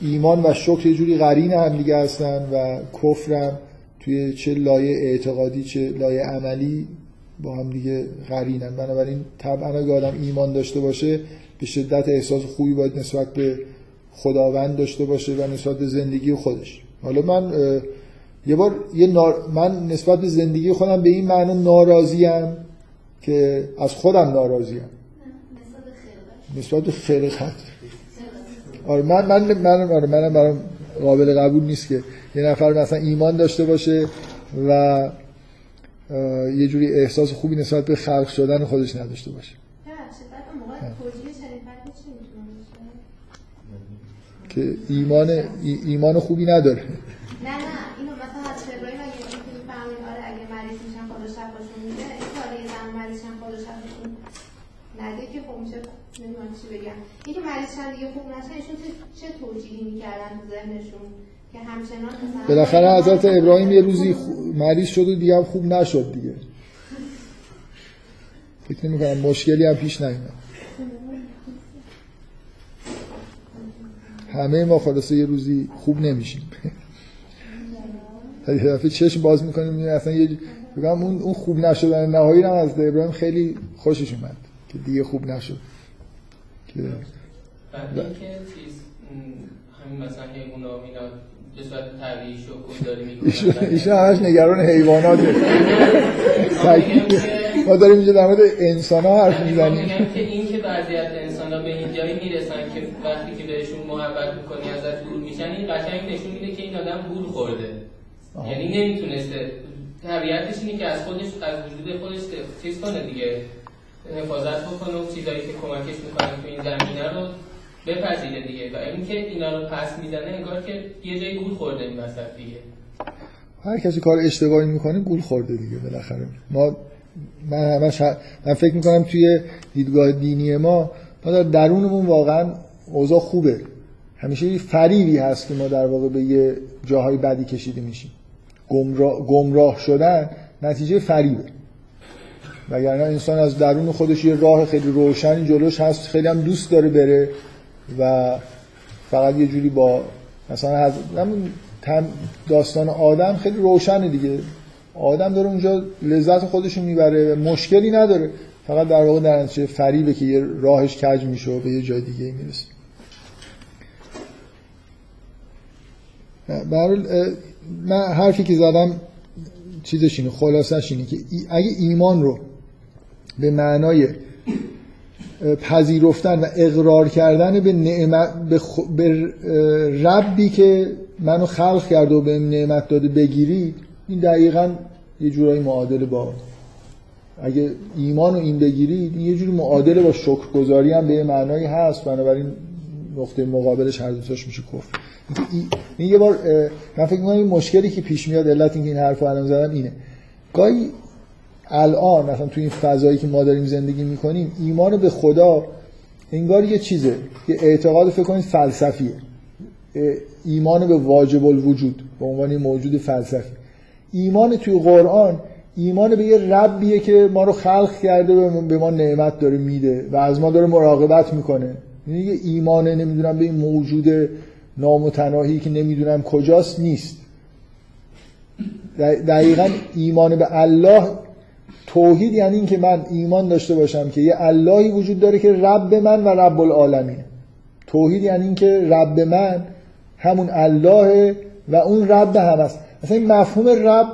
ایمان و شکر یه جوری قرین هم دیگه هستن و کفرم توی چه لایه اعتقادی چه لایه عملی با هم دیگه قرینن. بنابراین طبعا اگه آدم ایمان داشته باشه به شدت احساس خوبی باید نسبت به خداوند داشته باشه و نسبت به زندگی خودش. حالا من یه بار یه نار... من نسبت به زندگی خودم به این معنی ناراضیم که از خودم ناراضیم. نسبت به خلقت آره من من من آره منم برام قابل قبول نیست که یه نفر مثلا ایمان داشته باشه و یه جوری احساس خوبی نسبت به خلق شدن خودش نداشته باشه. که ایمان ای- ایمان خوبی نداره. نه نه اینو مثلا از ابراهیم اگه می‌تونی فهمید آره اگه مریض میشن خدا شفاشون میده این آره یه زن مریض شن خدا شفاشون نده که خب میشه نمی‌دونم چی بگم. که مریض شن دیگه خوب نشن ایشون چه- چه توجیهی می‌کردن تو ذهنشون؟ که همچنان مثلا بالاخره حضرت ابراهیم یه روزی خو- مریض شد و دیگه هم خوب نشد دیگه. فکر نمی کنم مشکلی هم پیش نیومد. همه ما خلاصه یه روزی خوب نمیشیم. یه دفعه چشم باز می‌کنیم اصلا یه ج- بگم اون اون خوب نشدن نهایی هم از ابراهیم خیلی خوشش اومد که دیگه خوب نشد. که بعد اینکه چیز همین مثلا حیونا و اینا به صورت طبیعی شکل داری ایشون همش نگران حیواناته. ما داریم اینجا در مورد انسان ها حرف می‌زنیم. که این که وضعیت انسان ها به این جایی می‌رسن که وقتی که بهشون محبت می‌کنی ازت دور میشن این قشنگ نشون میده که این آدم گول خورده. یعنی نمی‌تونسته. طبیعتش اینه که از خودش از وجود خودش چیز کنه دیگه. حفاظت بکنه و چیزایی که کمکش می‌کنن تو این زمینه رو بپذیره دیگه. و اینکه اینا رو پس می‌زنه انگار که یه جایی گول خورده این وسط دیگه. هر کسی کار اشتباهی می‌کنه گول خورده دیگه بالاخره. ما من همش من فکر می‌کنم توی دیدگاه دینی ما ما در درونمون واقعا اوضاع خوبه. همیشه یه فریبی هست که ما در واقع به یه جاهای بدی کشیده میشیم. گمراه, گمراه شدن نتیجه فریبه. وگرنه انسان از درون خودش یه راه خیلی روشنی جلوش هست خیلی هم دوست داره بره. و فقط یه جوری با مثلا تم- داستان آدم خیلی روشنه دیگه. آدم داره اونجا لذت خودشو می‌بره مشکلی نداره. فقط در واقع در نتیجه فریبه که یه راهش کج میشه و به یه جای دیگه می‌رسه. من حرفی که زدم چیزش اینه خلاصش اینه که اگه ایمان رو به معنای پذیرفتن و اقرار کردن به نعمت به, خ- به ربی که منو خلق کرده و به نعمت داده بگیرید این دقیقا یه جورایی معادل با اگه ایمان رو این بگیرید یه جوری معادل با شکرگزاری هم به معنایی هست. بنابراین نقطه مقابلش هر دوتاش میشه کفر این- یه بار من فکر این مشکلی که پیش میاد علت اینکه این حرف رو الان زدم اینه. گاهی الان مثلا تو این فضایی که ما داریم زندگی می‌کنیم ایمان به خدا انگار یه چیزه یه اعتقاد فکر کنید فلسفیه. ایمان به واجب الوجود به عنوان موجود فلسفی. ایمان توی قرآن ایمان به یه ربیه که ما رو خلق کرده ما- به ما نعمت داره میده و از ما داره مراقبت می‌کنه. یعنی یه ایمان نمی‌دونم به این موجود نامتناهی که نمی‌دونم کجاست نیست. دق- دقیقا ایمان به الله توحید یعنی این که من ایمان داشته باشم که یه اللهی وجود داره که رب من و رب العالمین. توحید یعنی این که رب من همون الله و اون رب هم هست مثلا این مفهوم رب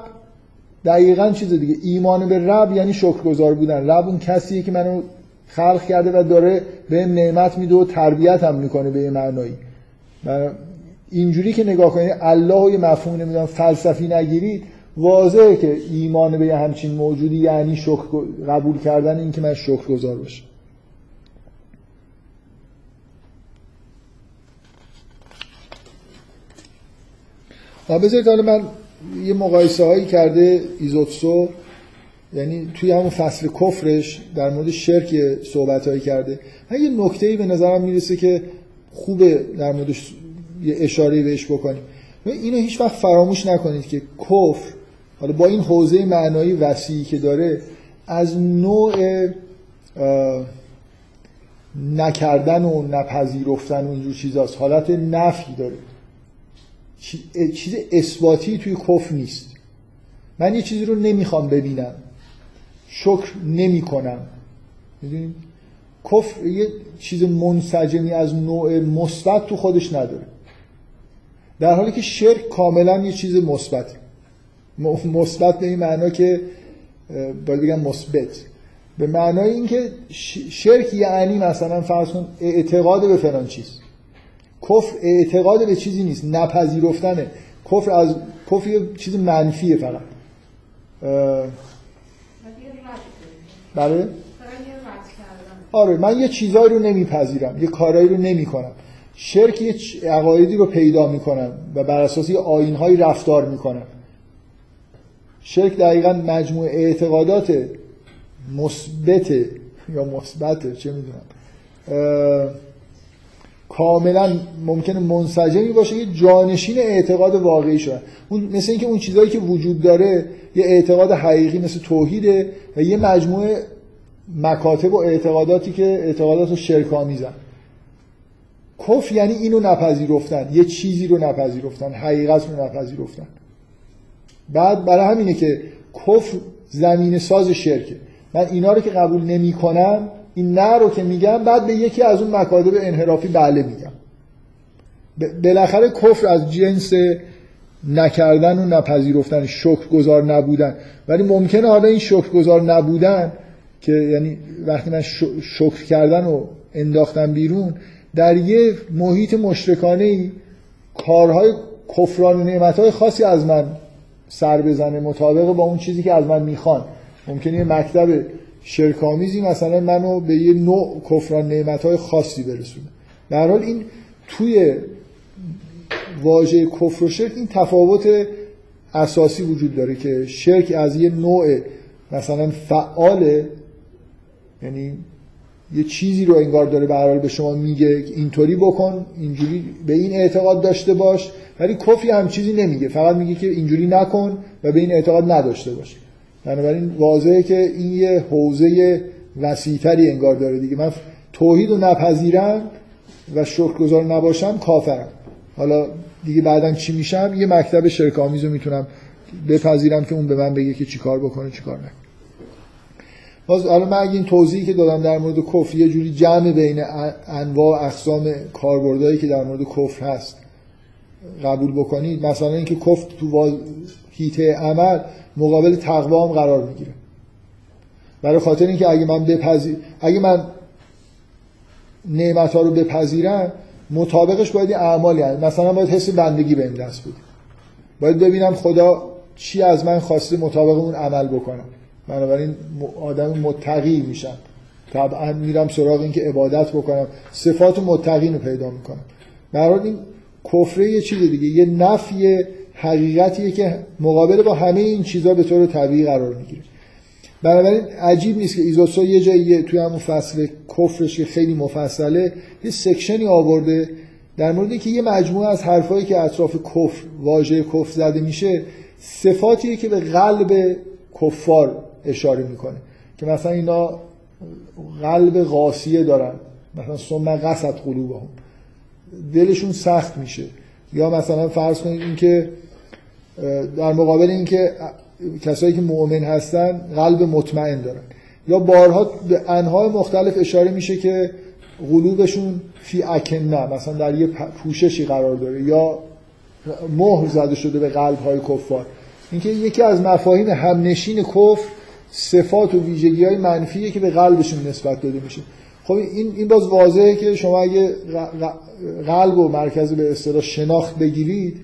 دقیقا چیز دیگه. ایمان به رب یعنی شکرگزار بودن. رب اون کسیه که منو خلق کرده و داره به نعمت میده و تربیت هم می‌کنه به یه معنایی. اینجوری که نگاه کنید الله و یه مفهوم نمی‌دونم فلسفی نگیرید واضحه که ایمان به یه همچین موجودی یعنی شکر قبول کردن این که من شکرگزار باشم. آه، بذارید حالا من یه مقایسه هایی کرده ایزوتسو. یعنی توی همون فصل کفرش در مورد شرک صحبت هایی کرده. من یه نکته به نظرم می‌رسه که خوبه در موردش یه اشاره بهش بکنیم. اینو هیچ وقت فراموش نکنید که کفر حالا با این حوزه معنایی وسیعی که داره از نوع نکردن و نپذیرفتن و اینجور چیزاست. حالت نفی داره. چی- چیز اثباتی توی کفر نیست. من یه چیزی رو نمی‌خوام ببینم. شکر نمی کنم کفر یه چیز منسجمی از نوع مثبت تو خودش نداره. در حالی که شرک کاملا یه چیز مثبت م- مثبت به این معنا که باید بگم مثبت. به معنای اینکه شرک یعنی مثلا فرض کن اعتقاد به فلان چیز. کفر اعتقاد به چیزی نیست نپذیرفتنه. کفر از کفر یه چیز منفیه فقط. بله؟ آره من یه چیزایی رو نمیپذیرم یه کارایی رو نمی‌کنم. شرک یه عقایدی رو پیدا می‌کنم و بر اساس یه آینهایی رفتار می‌کنم. شرک دقیقا مجموع اعتقادات مثبت یا مثبت چه می‌دونم. کاملا ممکنه منسجمی باشه یه جانشین اعتقاد واقعی شدن اون مثل اینکه اون چیزایی که وجود داره یه اعتقاد حقیقی مثل توحیده و یه مجموعه مکاتب و اعتقاداتی که اعتقادات رو شرک آمیزن کف یعنی اینو نپذیرفتن یه چیزی رو نپذیرفتن حقیقت رو نپذیرفتن. بعد برای همینه که کفر زمین ساز شرکه من اینا رو که قبول نمی کنم این نه رو که میگم بعد به یکی از اون مکاتب انحرافی بله میگم. بالاخره کفر از جنس نکردن و نپذیرفتن شکرگزار نبودن. ولی ممکنه حالا این شکرگزار نبودن که یعنی وقتی من شکر کردن و انداختم بیرون در یه محیط مشرکانه ای کارهای کفران و نعمتهای خاصی از من سر بزنه مطابق با اون چیزی که از من می‌خوان. ممکنه یه مکتب شرکامیزی مثلا منو به یه نوع کفران نعمتهای خاصی برسونه. در حال این توی واژه کفر و شرک این تفاوت اساسی وجود داره که شرک از یه نوع مثلا فعاله یعنی یه چیزی رو انگار داره به حال به شما میگه اینطوری بکن اینجوری به این اعتقاد داشته باش. ولی کفری هم چیزی نمیگه فقط میگه که اینجوری نکن و به این اعتقاد نداشته باش. بنابراین واضحه که این یه حوزه وسیعتری انگار داره دیگه. من توحید رو نپذیرم و شکرگزار نباشم کافرم. حالا دیگه بعدا چی میشم؟ یه مکتب شرکامیز رو می‌تونم بپذیرم که اون به من بگه که چیکار بکنه چیکار نکنه. باز حالا من اگه این توضیحی که دادم در مورد کفر یه جوری جمع بین انواع اقسام کاربردهایی که در مورد کفر هست قبول بکنید مثلا اینکه کفر تو هیته عمل مقابل تقوا هم قرار می‌گیره. برای خاطر اینکه اگه من بپذیر اگه من نعمت ها رو بپذیرم مطابقش باید یه اعمالی هست. مثلا باید حس بندگی بهم دست بده باید ببینم خدا چی از من خواسته مطابق اون عمل بکنم بنابراین آدم متقی میشم. طبعا میرم سراغ این که عبادت بکنم. صفات متقین رو پیدا می‌کنم. برای این کفره یه چیز دیگه یه نفی حقیقتیه که مقابل با همه این چیزها به طور طبیعی قرار می‌گیره. بنابراین عجیب نیست که ایزوسو یه جایی توی همون فصل کفرش که خیلی مفصله یه سکشنی آورده در مورد که یه مجموعه از حرفایی که اطراف کفر واژه کفر زده میشه صفاتیه که به قلب کفار اشاره می‌کنه که مثلا اینا قلب قاسیه دارن. مثلا ثم قصد قلوبهم. دلشون سخت میشه. یا مثلا فرض کنید اینکه در مقابل اینکه کسایی که مؤمن هستن قلب مطمئن دارن. یا بارها به انهای مختلف اشاره میشه که قلوبشون فی اکنه مثلا در یه پوششی قرار داره. یا مهر زده شده به قلب های کفار. اینکه یکی از مفاهیم همنشین کفر صفات و ویژگی های منفیه که به قلبشون نسبت داده میشه. خب این این باز واضحه که شما اگه قلب و مرکز به اصطلاح شناخت بگیرید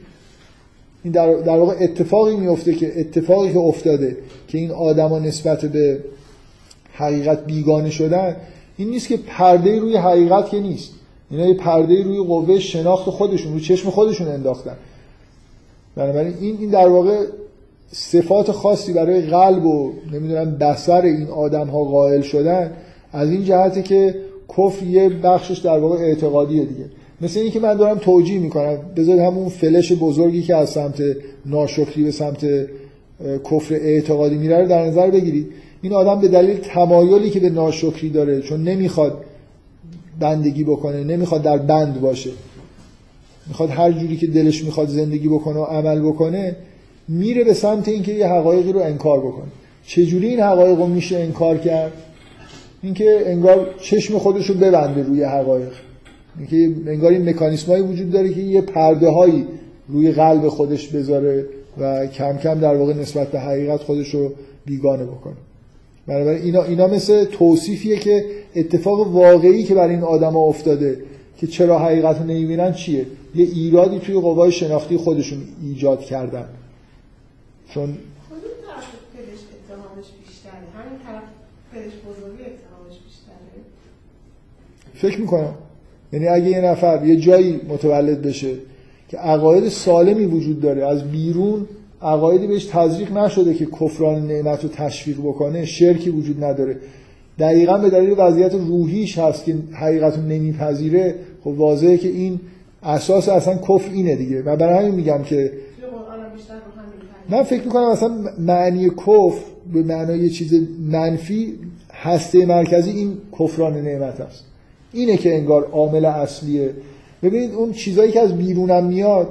این در, در واقع اتفاقی میفته که اتفاقی که افتاده که این آدما نسبت به حقیقت بیگانه شدن این نیست که پرده روی حقیقت که نیست. اینا یه پرده روی قوه شناخت خودشون روی چشم خودشون انداختن. بنابراین این این در واقع صفات خاصی برای قلب و نمی‌دونم بسر این آدم ها قائل شدن از این جهته که کفر یه بخشش در واقع اعتقادیه دیگه. مثل اینکه من دارم توجیه می‌کنم. بذارید همون فلش بزرگی که از سمت ناشکری به سمت کفر اعتقادی میره رو در نظر بگیرید. این آدم به دلیل تمایلی که به ناشکری داره چون نمی‌خواد بندگی بکنه نمی‌خواد در بند باشه. می‌خواد هر جوری که دلش می‌خواد زندگی بکنه و عمل بکنه میره به سمت اینکه یه حقایقی رو انکار بکنه. چجوری این حقایق رو میشه انکار کرد؟ اینکه انگار چشم خودش رو ببنده روی حقایق. اینکه انگار این مکانیسمایی وجود داره که یه پرده هایی روی قلب خودش بذاره و کم کم در واقع نسبت به حقیقت خودش رو بیگانه بکنه. بنابراین اینا, اینا مثل توصیفیه که اتفاق واقعی که برای این آدما افتاده که چرا حقیقت رو نمی‌بینن چیه؟ یه ایرادی توی قوای شناختی خودشون ایجاد کردن. چون کدوم طرف پدش اتهامش بیشتره؟ همین طرف پدش بزرگی اتهامش بیشتره؟ فکر می‌کنم. یعنی اگه یه نفر یه جایی متولد بشه که عقاید سالمی وجود داره از بیرون عقایدی بهش تزریق نشده که کفران نعمت رو تشویق بکنه شرکی وجود نداره. دقیقا به دلیل وضعیت روحیش هست که حقیقت رو نمیپذیره. خب واضحه که این اساس اصلا کفر اینه دیگه. و برای همین میگم که من فکر می‌کنم اصلا معنی کفر به معنای یه چیز منفی هسته مرکزی این کفران نعمت است. اینه که انگار عامل اصلیه. ببینید اون چیزایی که از بیرونم میاد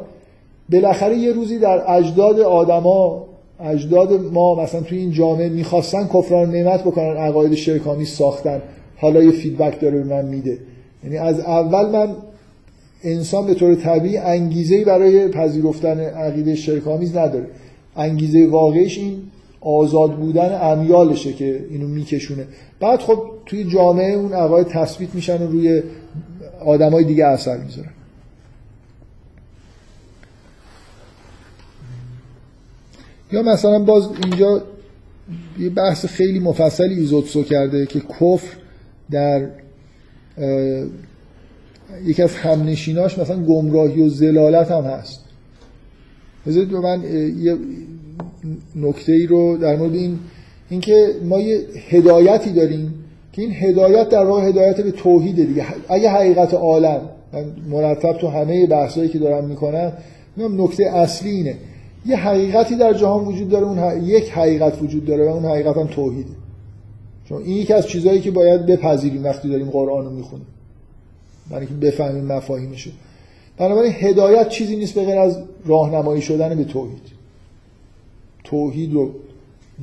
بالاخره یه روزی در اجداد آدما اجداد ما مثلا توی این جامعه می‌خواستن کفران نعمت بکنن عقاید شرکانی ساختن. حالا یه فیدبک داره به من میده. یعنی از اول من انسان به طور طبیعی انگیزه برای پذیرفتن عقیده شرکامیز نداره. انگیزه واقعیش این آزاد بودن امیالشه که اینو میکشونه. بعد خب توی جامعه اون عقاید تثبیت میشن و روی آدمای دیگه اثر می‌ذارن. یا مثلا باز اینجا یه بحث خیلی مفصلی ایزوتسو کرده که کفر در یکی از همنشیناش مثلا گمراهی و زلالت هم هست. بذارید من یه نکته ای رو در مورد این اینکه ما یه هدایتی داریم که این هدایت در واقع هدایت به توحیده دیگه. اگه حقیقت عالم من مرتب تو همه بحثایی که دارم می‌کنم میگم نکته اصلی اینه. یه حقیقتی در جهان وجود داره اون یک حقیقت وجود داره و اون حقیقت هم توحیده. چون این یکی از چیزهایی که باید بپذیریم وقتی داریم قرآن رو می‌خونیم. برای اینکه بفهمیم مفاهیمشو. بنابراین هدایت چیزی نیست به غیر از راهنمایی شدن به توحید. توحید رو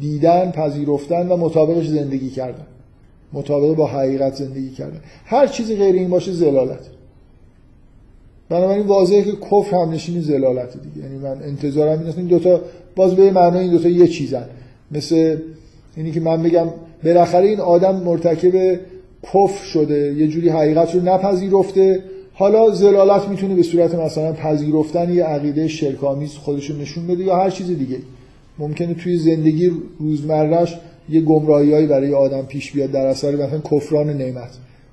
دیدن پذیرفتن و مطابقش زندگی کردن. مطابق با حقیقت زندگی کردن. هر چیزی غیر این باشه زلالت. بنابراین واضحه که کفر هم نشینی زلالت دیگه. یعنی من انتظارم این این دوتا باز به معنای این دوتا یه چیزن. مثل اینی که من بگم بالاخره این آدم مرتکب کفر شده یه جوری حقیقت رو نپذیرفته. حالا زلالت می‌تونه به صورت مثلا پذیرفتن یه عقیده شرکامیز خودش رو نشون بده یا هر چیز دیگه. ممکنه توی زندگی روزمرهش یه گمراهیایی برای آدم پیش بیاد در اثر مثلا کفران نعمت.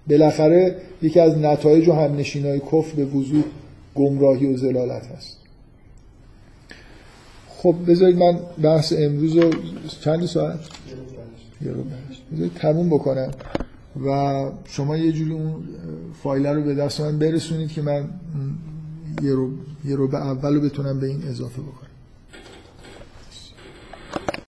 بالاخره یکی از نتایج و همنشینای کفر به وضوح گمراهی و زلالت هست. خب بذارید من بحث امروز رو چند ساعت؟ یه رو بذارید تموم بکنم. و شما یه جوری اون فایل رو به دست من برسونید که من یه رو, یه رو به اول رو بتونم به این اضافه بکنم.